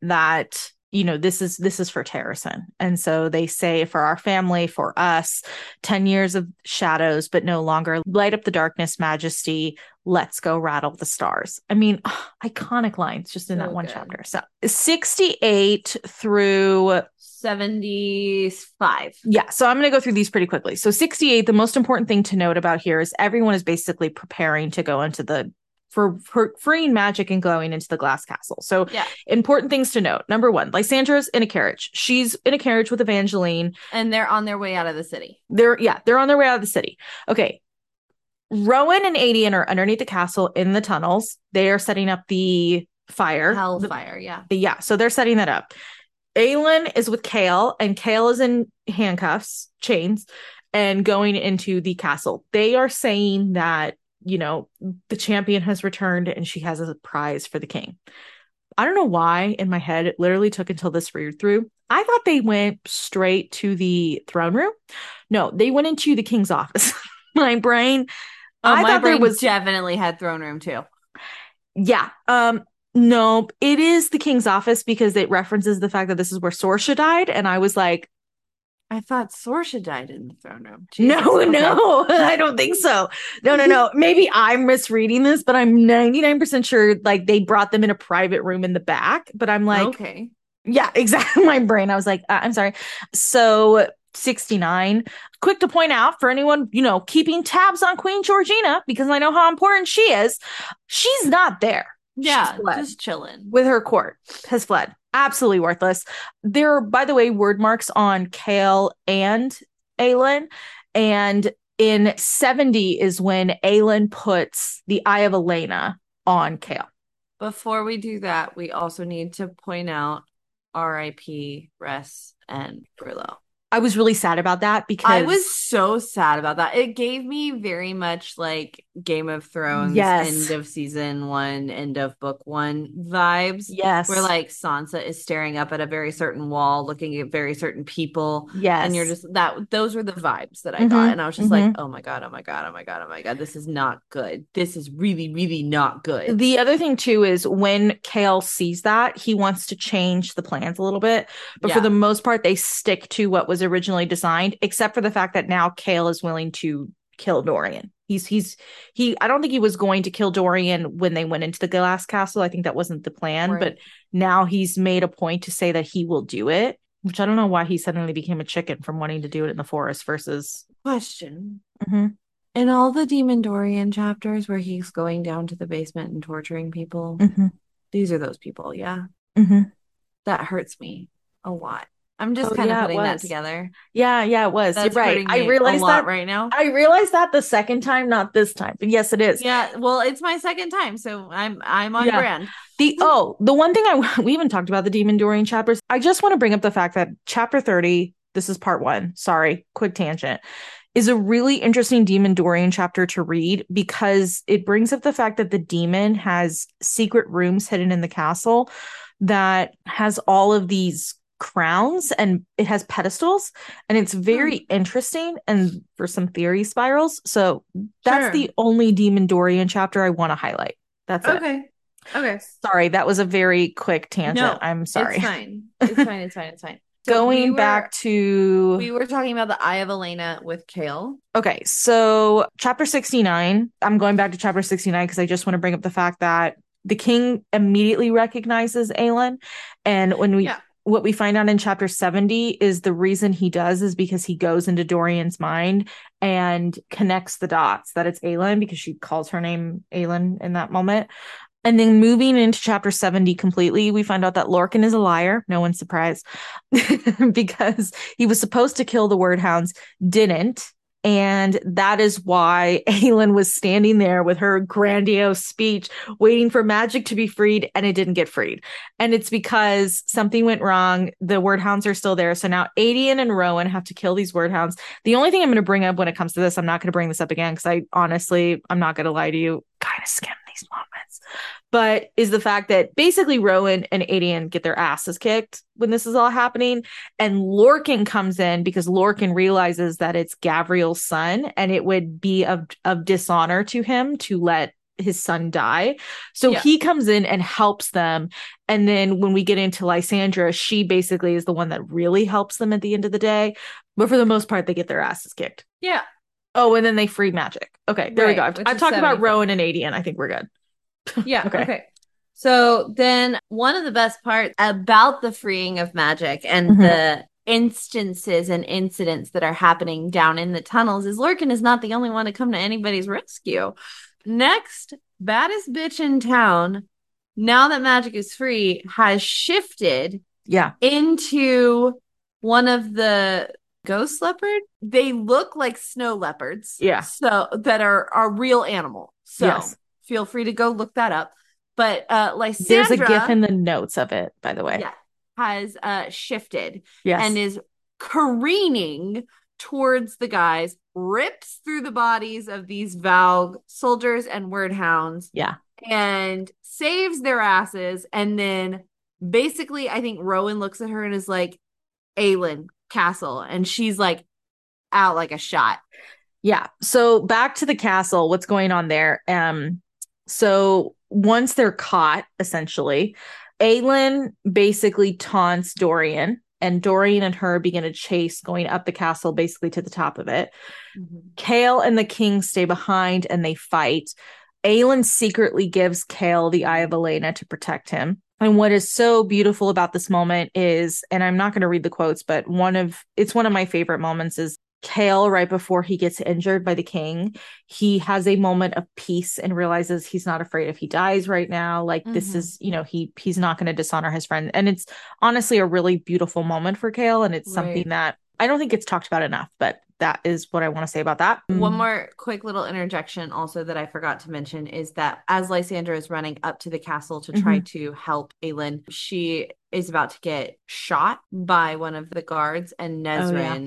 that you know this is this is for Terrasen. And so they say for our family, for us, 10 years of shadows, but no longer light up the darkness, majesty. Let's go rattle the stars. I mean, *sighs* iconic lines just in So that one good. chapter. So 68 through 75. yeah, so I'm going to go through these pretty quickly. So 68, the most important thing to note about here is everyone is basically preparing to go into the for, for freeing magic and going into the glass castle. So Yeah. important things to note. Number one, Lysandra's in a carriage. She's in a carriage with Evangeline. And they're on their way out of the city. They're yeah, they're on their way out of the city. Okay. Rowan and Aedion are underneath the castle in the tunnels. They are setting up the fire. The- Hellfire. Yeah. yeah, so they're setting that up. Aelin is with Chaol, and Chaol is in handcuffs, chains, and going into the castle. They are saying that, you know, the champion has returned and she has a prize for the king. I don't know why in my head it literally took until this read through. I thought they went straight to the throne room. No, they went into the king's office. *laughs* my brain Oh, I my thought there was- definitely had throne room too. Yeah. Um no, it is the king's office because it references the fact that this is where Sorscha died and I was like, I thought Sorscha died in the throne room. *laughs* no, Jesus, okay. no. *laughs* I don't think so. No, no, no. *laughs* Maybe I'm misreading this, but I'm 99% sure like they brought them in a private room in the back, but I'm like, okay. yeah, exactly my brain. I was like, uh, I'm sorry. So 69. Quick to point out for anyone, you know, keeping tabs on Queen Georgina because I know how important she is. She's not there. Yeah. Just chilling. with her court has fled. Absolutely worthless. There are, by the way, Wyrdmarks on Chaol and Aelin. And in 70 is when Aelin puts the Eye of Elena on Chaol. Before we do that, we also need to point out R.I.P. Ress and Brullo. I was really sad about that because I was so sad about that. It gave me very much like Game of Thrones Yes. end of season one, end of book one vibes. yes, Where like Sansa is staring up at a very certain wall, looking at very certain people. yes, And you're just that those were the vibes that I Mhm, got. And I was just mhm. like, oh my God, oh my God, oh my God, oh my God. This is not good. This is really, really not good. The other thing too is when Chaol sees that, he wants to change the plans a little bit. But for the most part, they stick to what was originally designed, except for the fact that now Chaol is willing to kill Dorian. He's he's he I don't think he was going to kill Dorian when they went into the glass castle. I think that wasn't the plan, Right. but now he's made a point to say that he will do it. which I don't know why he suddenly became a chicken from wanting to do it in the forest versus. Question. Mhm. In all the Demon Dorian chapters where he's going down to the basement and torturing people, Mhm. these are those people, yeah. Mhm. That hurts me a lot. I'm just Oh, kind of yeah, it putting that together. Yeah, yeah, it was. That's You're right. I realized a lot that right now. I realized that the second time, not this time. But yes, it is. Yeah, well, it's my second time, so I'm I'm on Yeah. brand. The oh, the one thing I *laughs* we even talked about the demon Dorian chapters. I just want to bring up the fact that chapter 30, this is part 1. Sorry, quick tangent. Is a really interesting demon Dorian chapter to read because it brings up the fact that the demon has secret rooms hidden in the castle that has all of these crowns and it has pedestals and it's very hmm. interesting and for some theory spirals. So that's Sure. the only demon Dorian chapter I want to highlight. That's it. Okay. Okay. Sorry, that was a very quick tangent. No, I'm sorry. It's fine. It's fine. It's fine. It's fine. *laughs* So Going we were- back to we were talking about the Eye of Elena with Chaol. Okay, so chapter 69, I'm going back to chapter 69 because I just want to bring up the fact that the king immediately recognizes Aelin. And when we Yeah. What we find out in chapter 70 is the reason he does is because he goes into Dorian's mind and connects the dots that it's Aelin because she calls her name Aelin in that moment. And then moving into chapter 70 completely, we find out that Lorcan is a liar. No one's surprised *laughs* because he was supposed to kill the Wyrdhounds, didn't. And that is why *laughs* Aelin was standing there with her grandiose speech, waiting for magic to be freed, and it didn't get freed. And it's because something went wrong. The Wyrdhounds are still there. So now Aedion and Rowan have to kill these Wyrdhounds. The only thing I'm going to bring up when it comes to this, I'm not going to bring this up again because I honestly, I'm not going to lie to you, kind of skim these moments, but is the fact that basically Rowan and Aedion get their asses kicked when this is all happening. And Lorcan comes in because Lorcan realizes that it's Gavriel's son and it would be of, of dishonor to him to let his son die. So Yeah. he comes in and helps them. And then when we get into Lysandra, she basically is the one that really helps them at the end of the day. But for the most part, they get their asses kicked. Yeah. Oh, and then they free magic. Okay, there we go. I've, I've talked about Rowan and Aedion. I think we're good. Yeah. *laughs* Okay. okay. So then one of the best parts about the freeing of magic and Mhm. the instances and incidents that are happening down in the tunnels is Lorcan is not the only one to come to anybody's rescue. Next, baddest bitch in town, now that magic is free, has shifted Yeah. into one of the ghost leopard. They look like snow leopards. Yeah. So that are are real animal. So Yes. Feel free to go look that up. But uh Lysandra There's a gif in the notes of it, by the way. yeah, has uh shifted Yes. and is careening towards the guys, rips through the bodies of these Valg soldiers and Wyrdhounds yeah. and saves their asses. And then basically, I think Rowan looks at her and is like, Aelin, castle. And she's like, out like a shot. Yeah. So back to the castle, what's going on there? Um, so once they're caught, essentially, Aelin basically taunts Dorian, and Dorian and her begin a chase going up the castle, basically to the top of it. Mm-hmm. Chaol and the king stay behind and they fight. Aelin secretly gives Chaol the Eye of Elena to protect him. And what is so beautiful about this moment is, and I'm not going to read the quotes, but one of it's one of my favorite moments is Chaol, right before he gets injured by the king, he has a moment of peace and realizes he's not afraid if he dies right now. Like this Mhm. is, you know, he he's not going to dishonor his friend. And it's honestly a really beautiful moment for Chaol. And it's something that I don't think it's talked about enough, but that is what I want to say about that. One more quick little interjection, also that I forgot to mention, is that as Lysandra is running up to the castle to try to help Aelin, she is about to get shot by one of the guards, and Oh, yeah.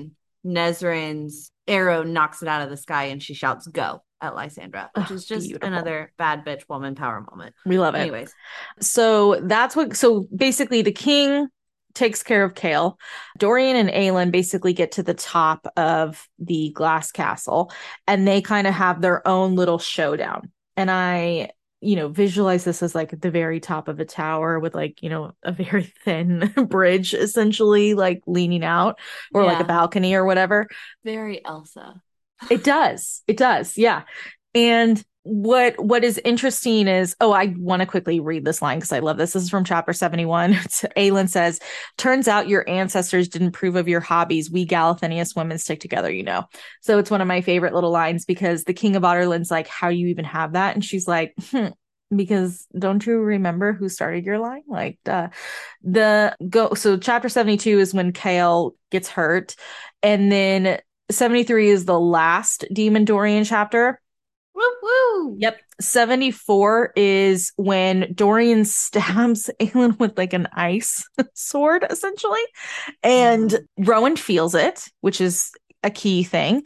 Nesryn, Nesryn's arrow knocks it out of the sky, and she shouts "Go" at Lysandra, which Oh, is just beautiful. another bad bitch woman power moment. We love it. Anyways, So that's what. So basically, the king takes care of Chaol. Dorian and Aelin basically get to the top of the glass castle, and they kind of have their own little showdown. And I, you know, visualize this as like the very top of a tower with like you know a very *laughs* thin *laughs* bridge, essentially like leaning out, or like a balcony or whatever. very Elsa. It does. It does. Yeah. And what what is interesting is oh i want to quickly read this line because i love this. This is from chapter 71 *laughs* aelin says turns out your ancestors didn't prove of your hobbies. We galathynius women stick together you know. So it's one of my favorite little lines because the king of Adarlan's like how do you even have that? And she's like *laughs* hmm, because don't you remember who started your line? Like the go so chapter 72 is when chaol gets hurt. And then 73 is the last demon dorian chapter Woo woo. Yep. 74 is when Dorian stabs *laughs* Aelin with like an ice *laughs* sword, essentially. And mm. Rowan feels it, which is a key thing.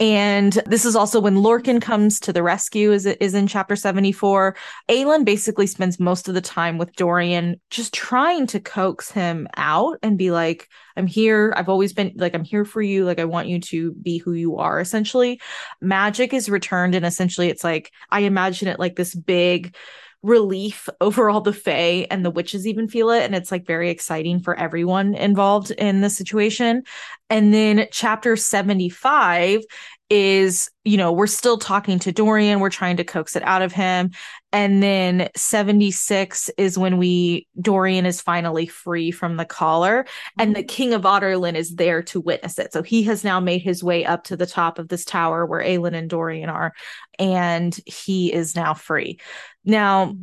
And this is also when Lorcan comes to the rescue, is is in chapter 74. Aelin basically spends most of the time with Dorian, just trying to coax him out and be like, I'm here. I've always been like, I'm here for you. Like, I want you to be who you are, essentially. Magic is returned, and essentially it's like, I imagine it like this big relief *laughs* over all the Fae and the witches even feel it. And it's like very exciting for everyone involved in the situation. And then chapter 75 is, you know, we're still talking to Dorian. We're trying to coax it out of him. And then 76 is when we, Dorian is finally free from the collar and the mm-hmm. king of Adarlan is there to witness it. So he has now made his way up to the top of this tower where Aelin and Dorian are, and he is now free. Now,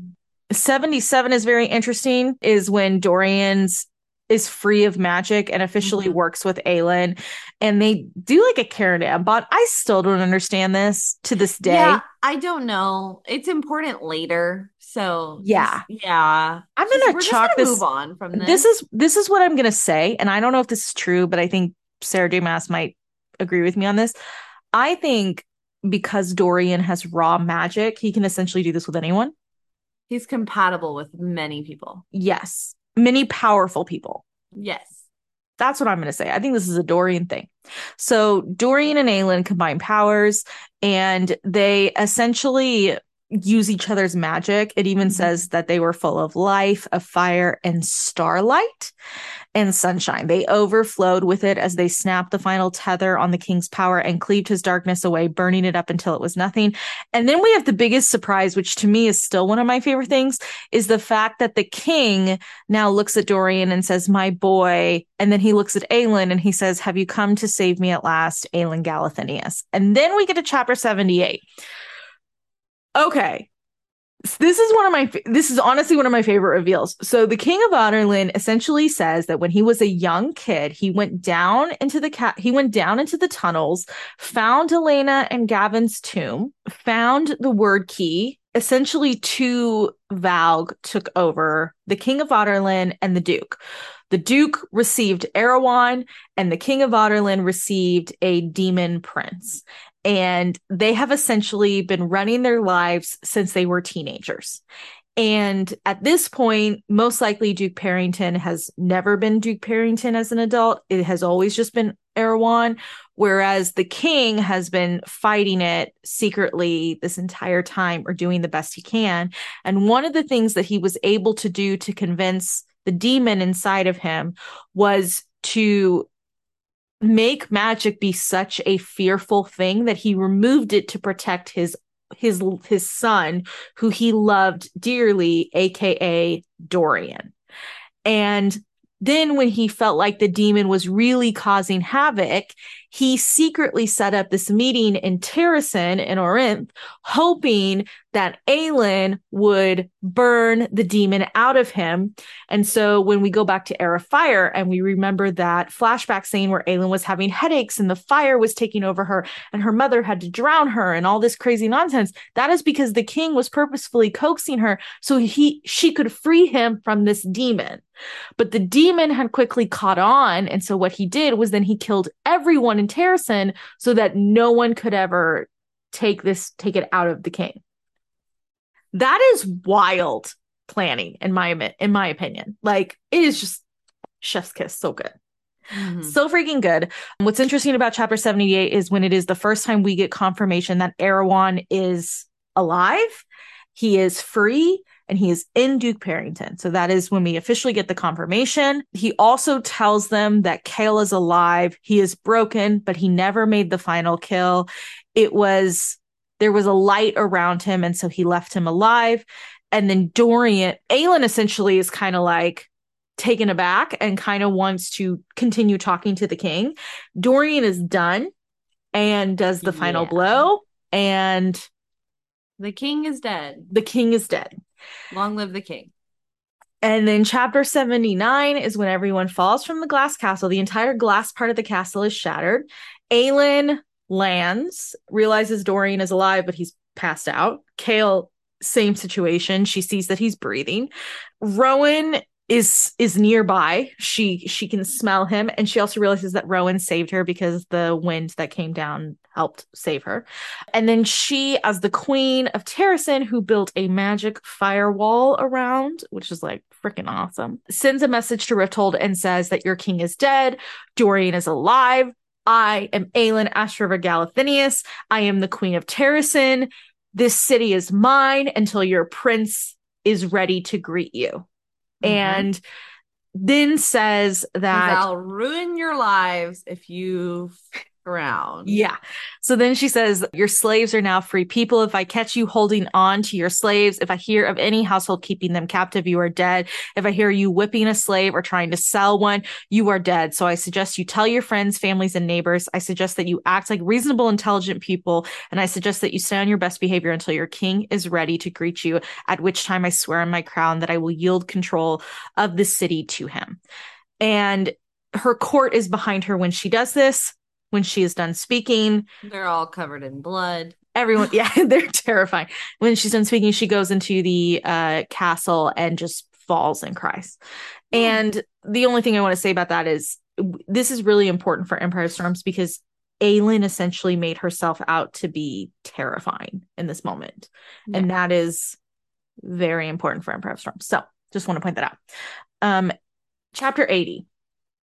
77 is very interesting, is when Dorian's is free of magic and officially mm-hmm. works with Aelin. And they do like a Karen but I still don't understand this to this day. Yeah, I don't know. It's important later. So yeah. Just, yeah. I'm gonna just, chalk gonna this move on from this. This is this is what I'm gonna say. And I don't know if this is true, but I think Sarah J. Maas might agree with me on this. I think because Dorian has raw magic, he can essentially do this with anyone. He's compatible with many people. Yes many powerful people. Yes. That's what I'm going to say. I think this is a Dorian thing. So Dorian and Aelin combine powers and they essentially use each other's magic. It even mm-hmm. says that they were full of life, of fire, and starlight and sunshine. They overflowed with it as they snapped the final tether on the king's power and cleaved his darkness away, burning it up until it was nothing. And then we have the biggest surprise, which to me is still one of my favorite things, is the fact that the king now looks at Dorian and says, My boy. And then he looks at Aelin and he says, Have you come to save me at last, Aelin Galathynius? And then we get to chapter 78 Okay. This is one of my this is honestly one of my favorite reveals. So the king of Adarlan essentially says that when he was a young kid, he went down into the cat he went down into the tunnels, found Elena and Gavin's tomb, found the Wyrdkey. Essentially, two Valg took over the king of Adarlan and the duke. The Duke received Erawan, and the King of Adarlan received a demon prince and they have essentially been running their lives since they were teenagers. And at this point, most likely Duke Perrington has never been Duke Perrington as an adult. It has always just been Erawan, whereas the king has been fighting it secretly this entire time or doing the best he can. And one of the things that he was able to do to convince the demon inside of him was to make magic be such a fearful thing that he removed it to protect his his his son who he loved dearly aka Dorian. And then when he felt like the demon was really causing havoc he secretly set up this meeting in Terrasen in Orynth, hoping that Aelin would burn the demon out of him. And so when we go back to Heir of Fire and we remember that flashback scene where Aelin was having headaches and the fire was taking over her and her mother had to drown her and all this crazy nonsense, that is because the king was purposefully coaxing her so he she could free him from this demon. But the demon had quickly caught on. And so what he did was then he killed everyone in Terrasen so that no one could ever take this, take it out of the king. That is wild planning in my in my opinion. Like it is just chef's kiss, so good. Mm-hmm. So freaking good. What's interesting about chapter 78 is when it is the first time we get confirmation that Erawan is alive, he is free, and he is in Duke Perrington. So that is when we officially get the confirmation. He also tells them that Chaol is alive. He is broken, but he never made the final kill. It was there was a light around him, and so he left him alive. And then Dorian, Aelin essentially is kind of like taken aback and kind of wants to continue talking to the king. Dorian is done and does the final Yeah. blow, and The king is dead. the king is dead. Long live the king. And then chapter 79 is when everyone falls from the glass castle. The entire glass part of the castle is shattered. Aelin lands, realizes Dorian is alive, but he's passed out. Chaol, same situation. She sees that he's breathing. Rowan is is nearby. She she can smell him, and she also realizes that Rowan saved her because the wind that came down helped save her. And then she, as the queen of Terrasen, who built a magic firewall around, which is like freaking awesome, sends a message to Rifthold and says that your king is dead, Dorian is alive. I am Aelin Ashryver Galathynius. I am the queen of Terrasen. This city is mine until your prince is ready to greet you. Mhm. And then says that I'll ruin your lives if you around. Yeah. So then she says, Your slaves are now free people. If I catch you holding on to your slaves, if I hear of any household keeping them captive, you are dead. If I hear you whipping a slave or trying to sell one, you are dead. So I suggest you tell your friends, families, and neighbors. I suggest that you act like reasonable, intelligent people. And I suggest that you stay on your best behavior until your king is ready to greet you, at which time I swear on my crown that I will yield control of the city to him. And her court is behind her when she does this. When she is done speaking, They're all covered in blood. everyone yeah *laughs* they're terrifying. When she's done speaking she goes into the uh castle and just falls and cries and the only thing i want to say about that is this is really important for empire storms because Aelin essentially made herself out to be terrifying in this moment. And that is very important for empire of storms. So just want to point that out. Um chapter 80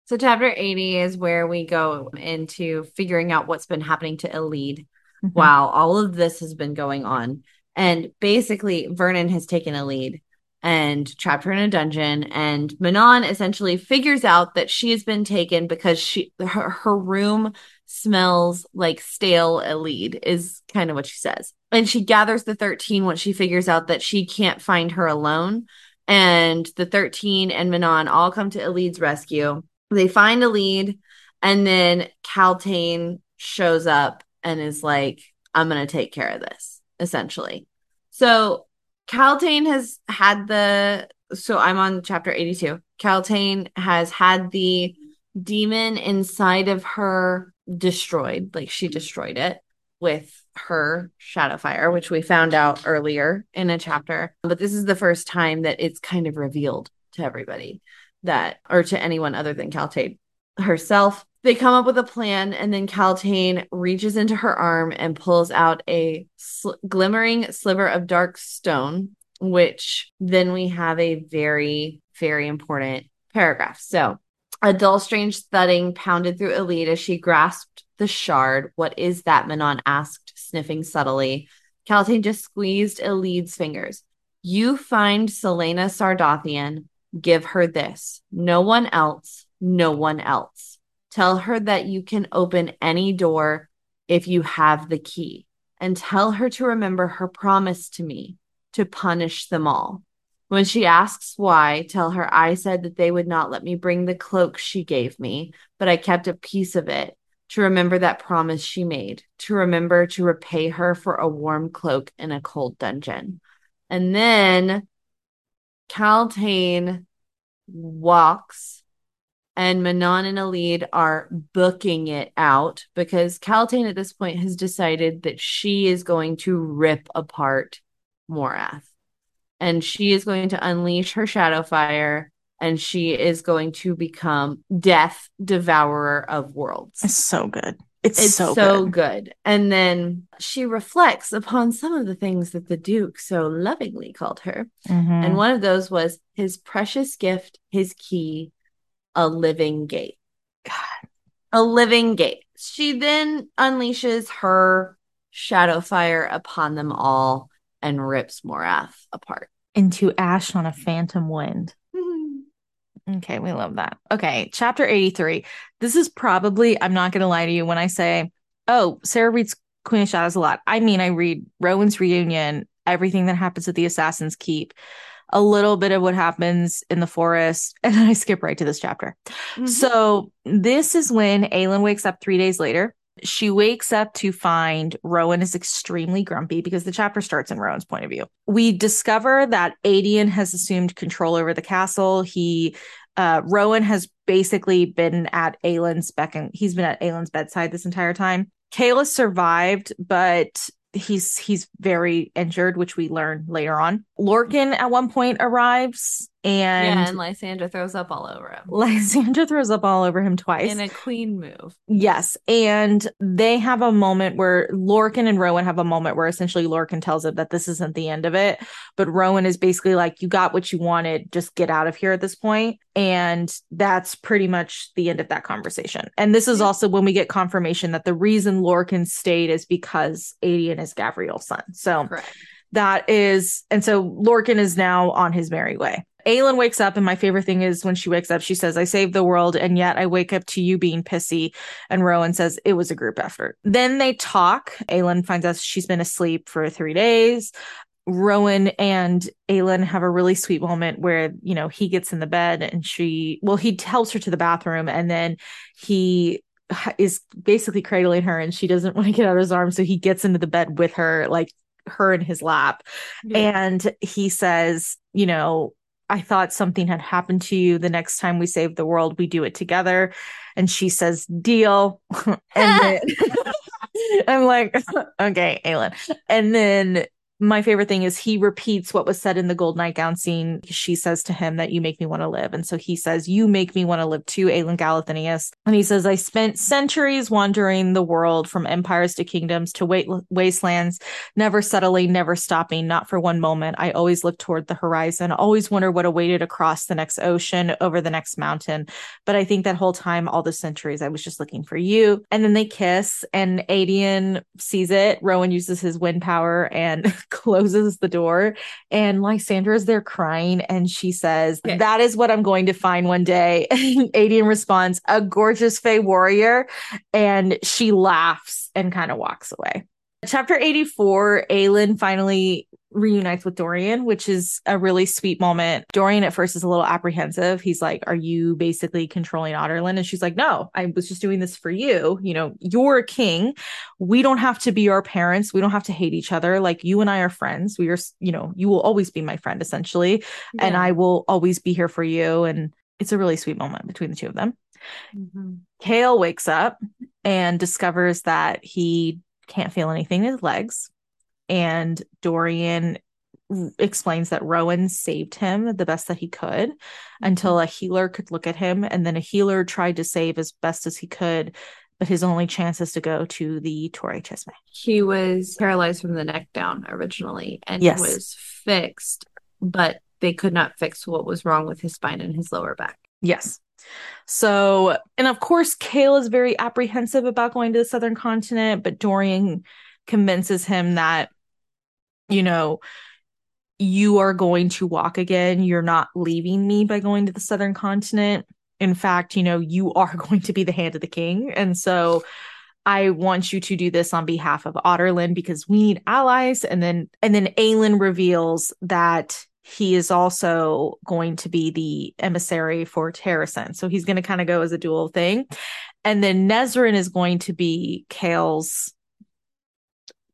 So chapter 80 is where we go into figuring out what's been happening to Elide mm-hmm. while all of this has been going on. And basically, Vernon has taken Elide and trapped her in a dungeon. And Manon essentially figures out that she has been taken because she her, her room smells like stale Elide, is kind of what she says. And she gathers the 13 once she figures out that she can't find her alone. And the 13 and Manon all come to Elide's rescue. They find Elide, and then Kaltain shows up and is like, I'm going to take care of this, essentially. So Kaltain has had the, so I'm on chapter 82. Kaltain has had the demon inside of her destroyed, like she destroyed it with her shadow fire, which we found out earlier in a chapter. But this is the first time that it's kind of revealed to everybody that, or to anyone other than Kaltain herself. They come up with a plan, and then Kaltain reaches into her arm and pulls out a sl- glimmering sliver of dark stone, which then we have a very, very important paragraph. So, a dull, strange thudding pounded through Elide as she grasped the shard. What is that? Manon asked, sniffing subtly. Kaltain just squeezed Elide's fingers. You find Celaena Sardothien. Give her this. No one else. No one else. Tell her that you can open any door if you have the key. And tell her to remember her promise to me to punish them all. When she asks why, tell her I said that they would not let me bring the cloak she gave me, but I kept a piece of it to remember that promise she made, to remember to repay her for a warm cloak in a cold dungeon. And then Kaltain walks and Manon and Elide are booking it out because Kaltain at this point has decided that she is going to rip apart Morath. And she is going to unleash her shadow fire and she is going to become death devourer of worlds. it's so good it's, It's so, so, good, good. And then she reflects upon some of the things that the Duke so lovingly called her. Mhm. And one of those was his precious gift, his key, a living gate. God. A living gate. She then unleashes her shadow fire upon them all and rips Morath apart. into ash on a phantom wind Okay, we love that. Okay, chapter 83. This is probably, I'm not going to lie to you when I say, oh, Sarah reads Queen of Shadows a lot. I mean, I read Rowan's reunion, everything that happens at the Assassin's Keep, a little bit of what happens in the forest, *laughs* and then I skip right to this chapter. Mm-hmm. So this is when Aelin wakes up three days later. She wakes up to find Rowan is extremely grumpy because the chapter starts in Rowan's point of view. We discover that Aedion has assumed control over the castle. He uh, Rowan has basically been at Aelin's beck and he's been at Aelin's bedside this entire time. Chaol survived, but he's he's very injured, which we learn later on. Lorcan at one point arrives and yeah, and Lysandra throws up all over him. *laughs* Lysandra throws up all over him twice. In a queen move. Yes. And they have a moment where Lorcan and Rowan have a moment where essentially Lorcan tells him that this isn't the end of it. But Rowan is basically like, you got what you wanted, just get out of here at this point. And that's pretty much the end of that conversation. And this is also when we get confirmation that the reason Lorcan stayed is because Aedion is Gavriel's son. So Correct. that is, and so Lorcan is now on his merry way. Aelin wakes up, and my favorite thing is when she wakes up, she says, I saved the world, and yet I wake up to you being pissy. And Rowan says, It was a group effort. Then they talk. Aelin finds out she's been asleep for three days. Rowan and Aelin have a really sweet moment where, you know, he gets in the bed and she, well, he tells her to the bathroom and then he is basically cradling her and she doesn't *laughs* want to get out of his arms. So he gets into the bed with her, like her in his lap. Yeah. And he says, you know, I thought something had happened to you. The next time we save the world, we do it together. And she says, deal. *laughs* and then *laughs* *laughs* I'm like, okay, Aelin. And then my favorite thing is he repeats what was said in the gold nightgown scene. She says to him that you make me want to live. And so he says, You make me want to live too, Aelin Galathynius. And he says, I spent centuries wandering the world from empires to kingdoms to wa- wastelands, never settling, never stopping, not for one moment. I always looked toward the horizon, always wonder what awaited across the next ocean, over the next mountain. But I think that whole time, all the centuries, I was just looking for you. And then they kiss, and Aedion sees it. Rowan uses his wind power and *laughs* *laughs* closes the door and Lysandra is there crying and she says, okay. That is what I'm going to find one day. *laughs* Aedion responds, A gorgeous Fey warrior. And she laughs and kind of walks away. Chapter 84, Aelin finally reunites with Dorian, which is a really sweet moment. Dorian at first is a little apprehensive. He's like, Are you basically controlling Adarlan? And she's like, No, I was just doing this for you. You know, you're a king. We don't have to be our parents. We don't have to hate each other. Like you and I are friends. We are, you know, you will always be my friend, essentially. Yeah. And I will always be here for you. And it's a really sweet moment between the two of them. mm Chaol wakes up and discovers that he can't feel anything in his legs and Dorian explains that Rowan saved him the best that he could until mm-hmm. a healer could look at him and then a healer tried to save as best as he could but his only chance is to go to the Torre Cesme. He was paralyzed from the neck down originally and yes. was fixed, but they could not fix what was wrong with his spine and his lower back. Yes. So, and of course, Chaol is very apprehensive about going to the southern continent, but Dorian convinces him that you know, you are going to walk again. You're not leaving me by going to the southern continent. In fact, you know, you are *laughs* going to be the hand of the king. And so I want you to do this on behalf of Adarlan because we need allies. And then and then Aelin reveals that he is also going to be the emissary for Terrasen. So he's going to kind of go as a dual thing. And then Nesryn is going to be Chaol's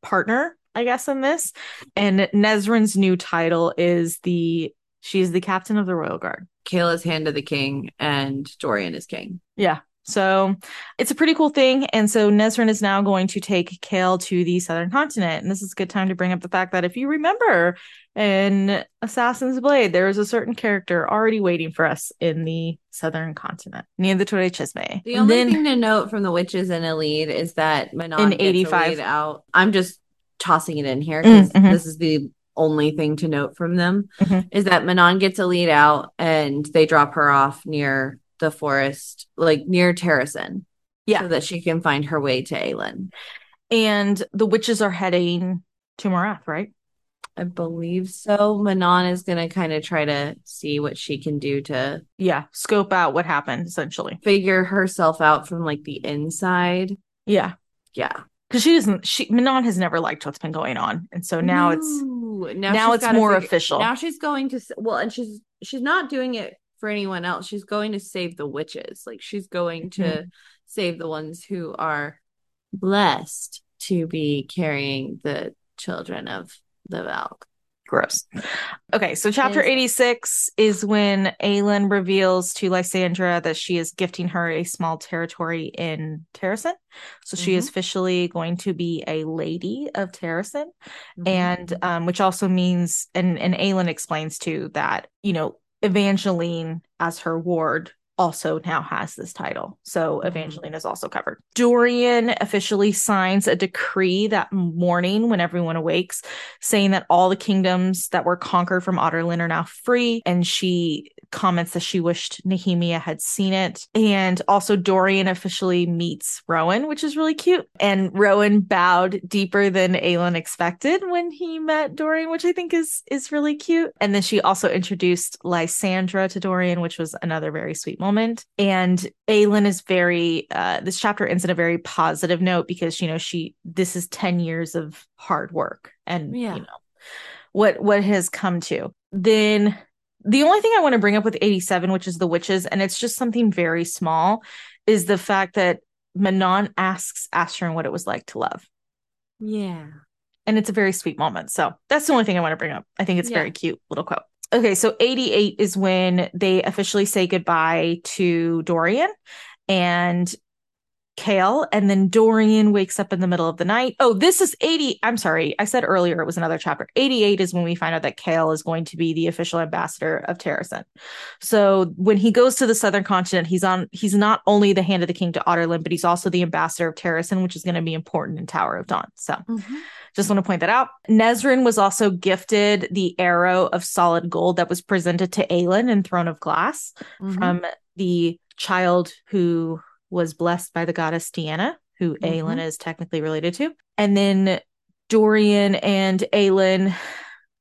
partner I guess, in this. And Nesryn's new title is the she's the captain of the royal guard. Chaol's hand of the king and Dorian is king. Yeah. So it's a pretty cool thing. And so Nesryn is now going to take Chaol to the southern continent. And this is a good time to bring up the fact that if you remember in Assassin's Blade, there is a certain character already waiting for us in the southern continent near the Torre Cesme. The only then, thing to note from the witches in Elide is that Manon in 85 out. I'm just tossing it in here because mm, mm-hmm. this is the only thing to note from them mm-hmm. is that Manon gets a lead out and they drop her off near the forest, like near Terrasen. Yeah. So that she can find her way to Aelin. And the witches are heading to Morath, right? I believe so. Manon is going to kind of try to see what she can do to. Yeah. Scope out what happened, essentially. Figure herself out from like the inside. Yeah. Yeah because she doesn't. She Manon has never liked what's been going on, and so now it's No. now it's more figure- official. Now she's going to well, and she's she's not doing it for anyone else. She's going to save the witches. Like she's going to Mm-hmm. save the ones who are blessed to be carrying the children of the Valg. Gross. Okay, so chapter 86 is when Aelin reveals to Lysandra that she is gifting her a small territory in Terrasen. So she is officially going to be a lady of Terrasen. And um, which also means, and, and Aelin explains too that, you know, Evangeline as her ward also now has this title. So Mhm. Evangeline is also covered. Dorian officially signs a decree that morning when everyone awakes, saying that all the kingdoms that were conquered from Adarlan are now free. And she comments that she wished Nehemia had seen it. And also Dorian officially meets Rowan, which is really cute. And Rowan bowed deeper than Aelin expected when he met Dorian, which I think is is really cute. And then she also introduced Lysandra to Dorian, which was another very sweet moment. And Aelin is very uh this chapter ends in a very positive note because you know she this is 10 years of hard work and Yeah. you know what what has come to. Then the only thing I want to bring up with 87, which is the witches, and it's just something very small, is the fact that Manon asks Asterin what it was like to love. Yeah. And it's a very sweet moment. So that's the only thing I want to bring up. I think it's a Yeah. very cute little quote. Okay, so 88 is when they officially say goodbye to Dorian and Chaol, and then Dorian wakes up in the middle of the night. Oh, this is 80. I'm sorry. I said earlier it was another chapter. 88 is when we find out that Chaol is going to be the official ambassador of Terrasen. So when he goes to the southern continent, he's on he's not only the hand of the king to Adarlan, but he's also the ambassador of Terrasen, which is going to be important in Tower of Dawn. So just want to point that out. Nesryn was also gifted the arrow of solid gold that was presented to Aelin in Throne of Glass Mhm. from the child who was blessed by the goddess Diana, who Mhm. Aelin is technically related to. And then Dorian and Aelin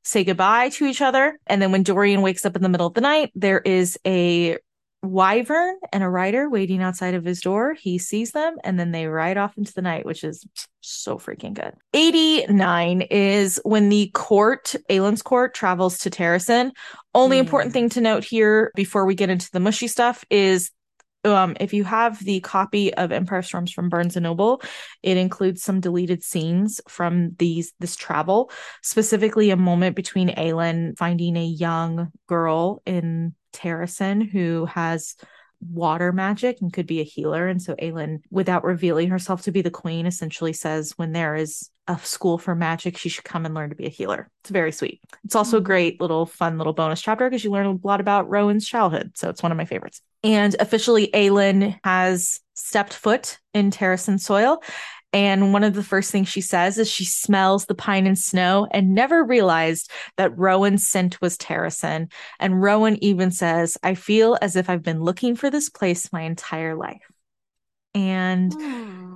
say goodbye to each other. And then when Dorian wakes up in the middle of the night, there is a wyvern and a rider waiting outside of his door. He sees them and then they ride off into the night, which is so freaking good. 89 is when the court, Aelin's court, travels to Terrasen. Only important thing to note here before we get into the mushy stuff is um if you have the copy of Empire Storms from Barnes and Noble, it includes some deleted scenes from these this travel, specifically a moment between Aelin finding a young girl in Terrasen who has water magic and could be a healer. And so Aelin, without revealing herself to be the queen, essentially says when there is a school for magic, she should come and learn to be a healer. It's very sweet. It's also a Mhm. great little fun little bonus chapter because you learn a lot about Rowan's childhood. So it's one of my favorites. And officially, Aelin has stepped foot in Terrasen soil. And one of the first things she says is she smells the pine and snow and never realized that Rowan's scent was Terrasen. And Rowan even says, I feel as if I've been looking for this place my entire life. And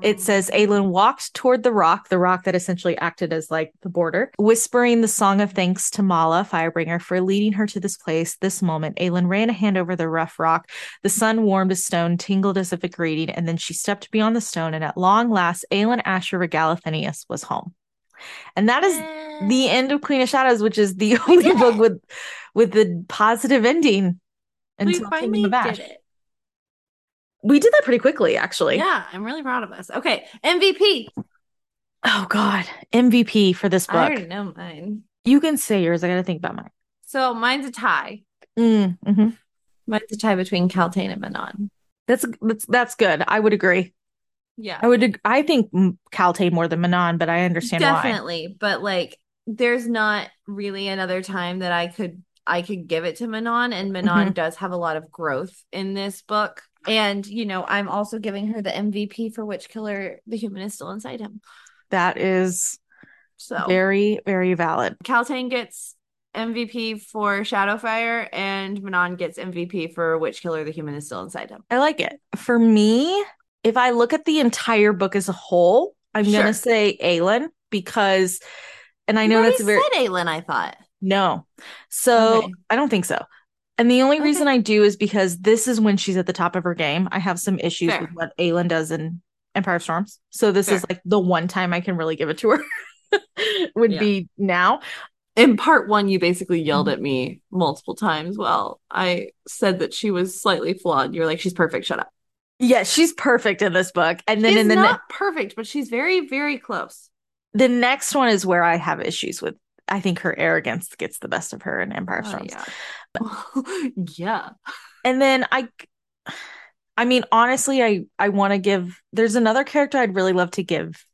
it hmm. says Aelin walked toward the rock, the rock that essentially acted as like the border, whispering the song of thanks to Mala, Firebringer, for leading her to this place, this moment. Aelin ran a hand over the rough rock. The sun warmed a stone, tingled as if a greeting, and then she stepped beyond the stone, and at long last, Aelin Ashryver Galathynius was home. And that is the end of Queen of Shadows, which is the *laughs* only book with with the positive ending we until finally Kingdom of Ash. did it. We did that pretty quickly, actually. Yeah, I'm really proud of us. Okay, MVP. Oh God, MVP for this book. I already know mine. You can say yours. I got to think about mine. So mine's a tie. Mm, mhm. Mine's a tie between Kaltain and Manon. That's that's that's good. I would agree. Yeah, I would. I think mm, more than Manon, but I understand why. definitely. But like, there's not really another time that I could I could give it to Manon, and Manon Mhm. does have a lot of growth in this book. And you know, I'm also giving her the MVP for Witch Killer. The human is still inside him. That is So very very valid. Kaltain gets MVP for Shadowfire, and Manon gets MVP for Witch Killer. The human is still inside him. I like it. For me, if I look at the entire book as a whole, I'm Sure. gonna say Aelin because, and I know You that's a very said Aelin. I thought. no. So Okay. I don't think so. And the only Okay. reason I do is because this is when she's at the top of her game. I have some issues Fair. with what Aelin does in Empire Storms. So this Fair. is like the one time I can really give it to her. *laughs* Would Yeah. be now. In part one, you basically Mm-hmm. yelled at me multiple times while I said that she was slightly flawed. You're like, she's perfect. Shut up. Yeah, she's perfect in this book. And then she's in the ne- not perfect, but she's very, very close. the next one is where I have issues with. I think her arrogance gets the best of her in Empire Oh, Storms. yeah. *laughs* yeah. And then I I mean honestly I I want to give there's another character I'd really love to give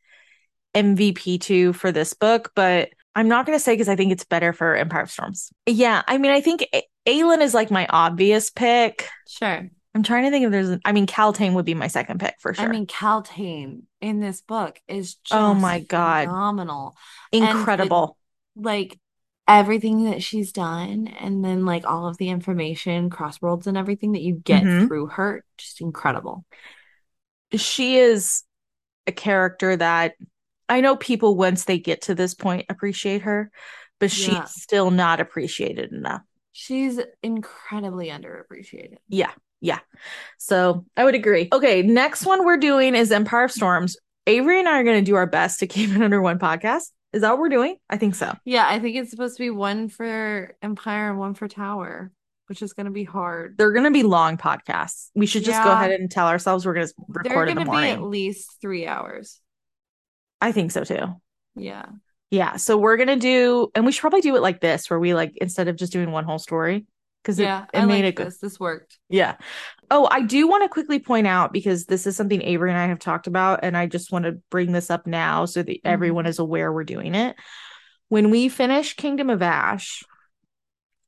MVP to for this book, but I'm not going to say cuz I think it's better for Empire of Storms. Yeah, I mean I think A- Aelin is like my obvious pick. Sure. I'm trying to think if there's I mean Kaltain would be my second pick for sure. I mean, Kaltain in this book is oh just Oh my God. phenomenal. incredible. Like everything that she's done, and then like all of the information, crossworlds, and everything that you get Mhm. through her, just incredible. she is a character that I know people once they get to this point appreciate her, but she's Yeah. still not appreciated enough. She's incredibly underappreciated. Yeah, yeah. So I would agree. Okay, next one we're doing is Empire of Storms. Avery and I are going to do our best to keep it *laughs* under one podcast. Is that what we're doing? I think so. Yeah, I think it's supposed to be one for Empire and one for Tower, which is going to be hard. They're going to be long podcasts. We should just go ahead and tell ourselves we're going to record They're in going the to be at least three hours. I think so too. Yeah. Yeah. So we're going to do, and we should probably do it like this, where we like, instead of just doing one whole story, because it, Yeah, it I made like it good. this. This worked. Yeah. Oh, I do want to quickly point out because this is something Avery and I have talked about, and I just want to bring this up now so that everyone is aware we're doing it. When we finish Kingdom of Ash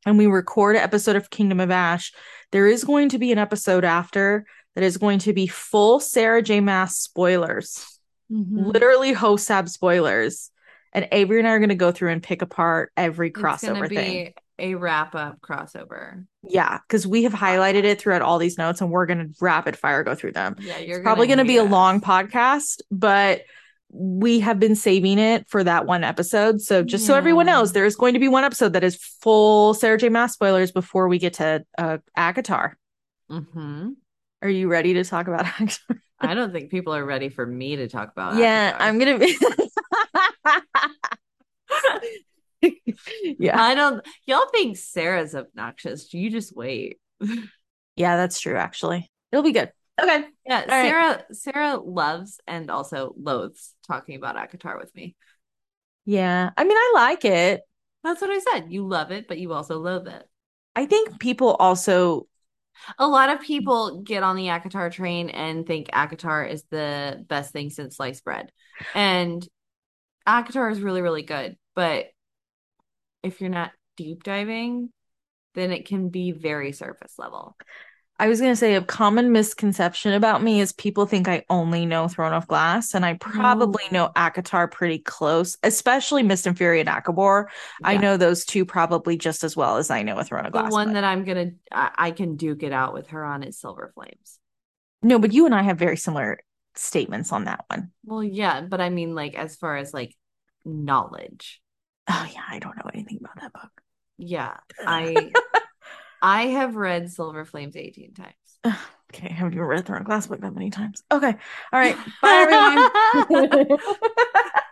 and we record an episode of Kingdom of Ash, there is going to be an episode after that is going to be full Sarah J. Maas spoilers, Mhm. literally Hosab spoilers. And Avery and I are going to go through and pick apart every crossover thing. A wrap up crossover. Yeah, because we have highlighted it throughout all these notes and we're going to rapid fire go through them. Yeah, you're It's probably going to be a long podcast, but we have been saving it for that one episode. So just so everyone knows, there is going to be one episode that is full Sarah J. Maas spoilers before we get to uh, ACOTAR. Mhm. Are you ready to talk about *laughs* ACOTAR? I don't think people are ready for me to talk about. yeah, Avatar. I'm gonna be. *laughs* *laughs* *laughs* yeah, I don't. Y'all think Sarah's obnoxious? You just wait. *laughs* yeah, that's true. Actually, it'll be good. Okay, Yeah, right. Sarah. Sarah loves and also loathes talking about ACOTAR with me. yeah. I mean, I like it. That's what I said. You love it, but you also loathe it. I think people also A lot of people get on the ACOTAR train and think ACOTAR is the best thing since sliced bread. And ACOTAR is really, really good. But if you're not deep diving, then it can be very surface level. I was gonna say a common misconception about me is people think I only know Throne of Glass, and I probably No. know ACOTAR pretty close, especially Mist and Fury and ACOWAR. I know those two probably just as well as I know a Throne of Glass. The one but- that I'm gonna, I, I can duke it out with her on is Silver Flames. no, but you and I have very similar statements on that one. Well, yeah, but I mean, like, as far as like knowledge, Oh yeah, I don't know anything about that book. yeah, I, *laughs* I have read Silver Flames 18 times. Okay, haven't even read Throne of Glass book that many times. Okay, all right, bye everyone. *laughs* *laughs*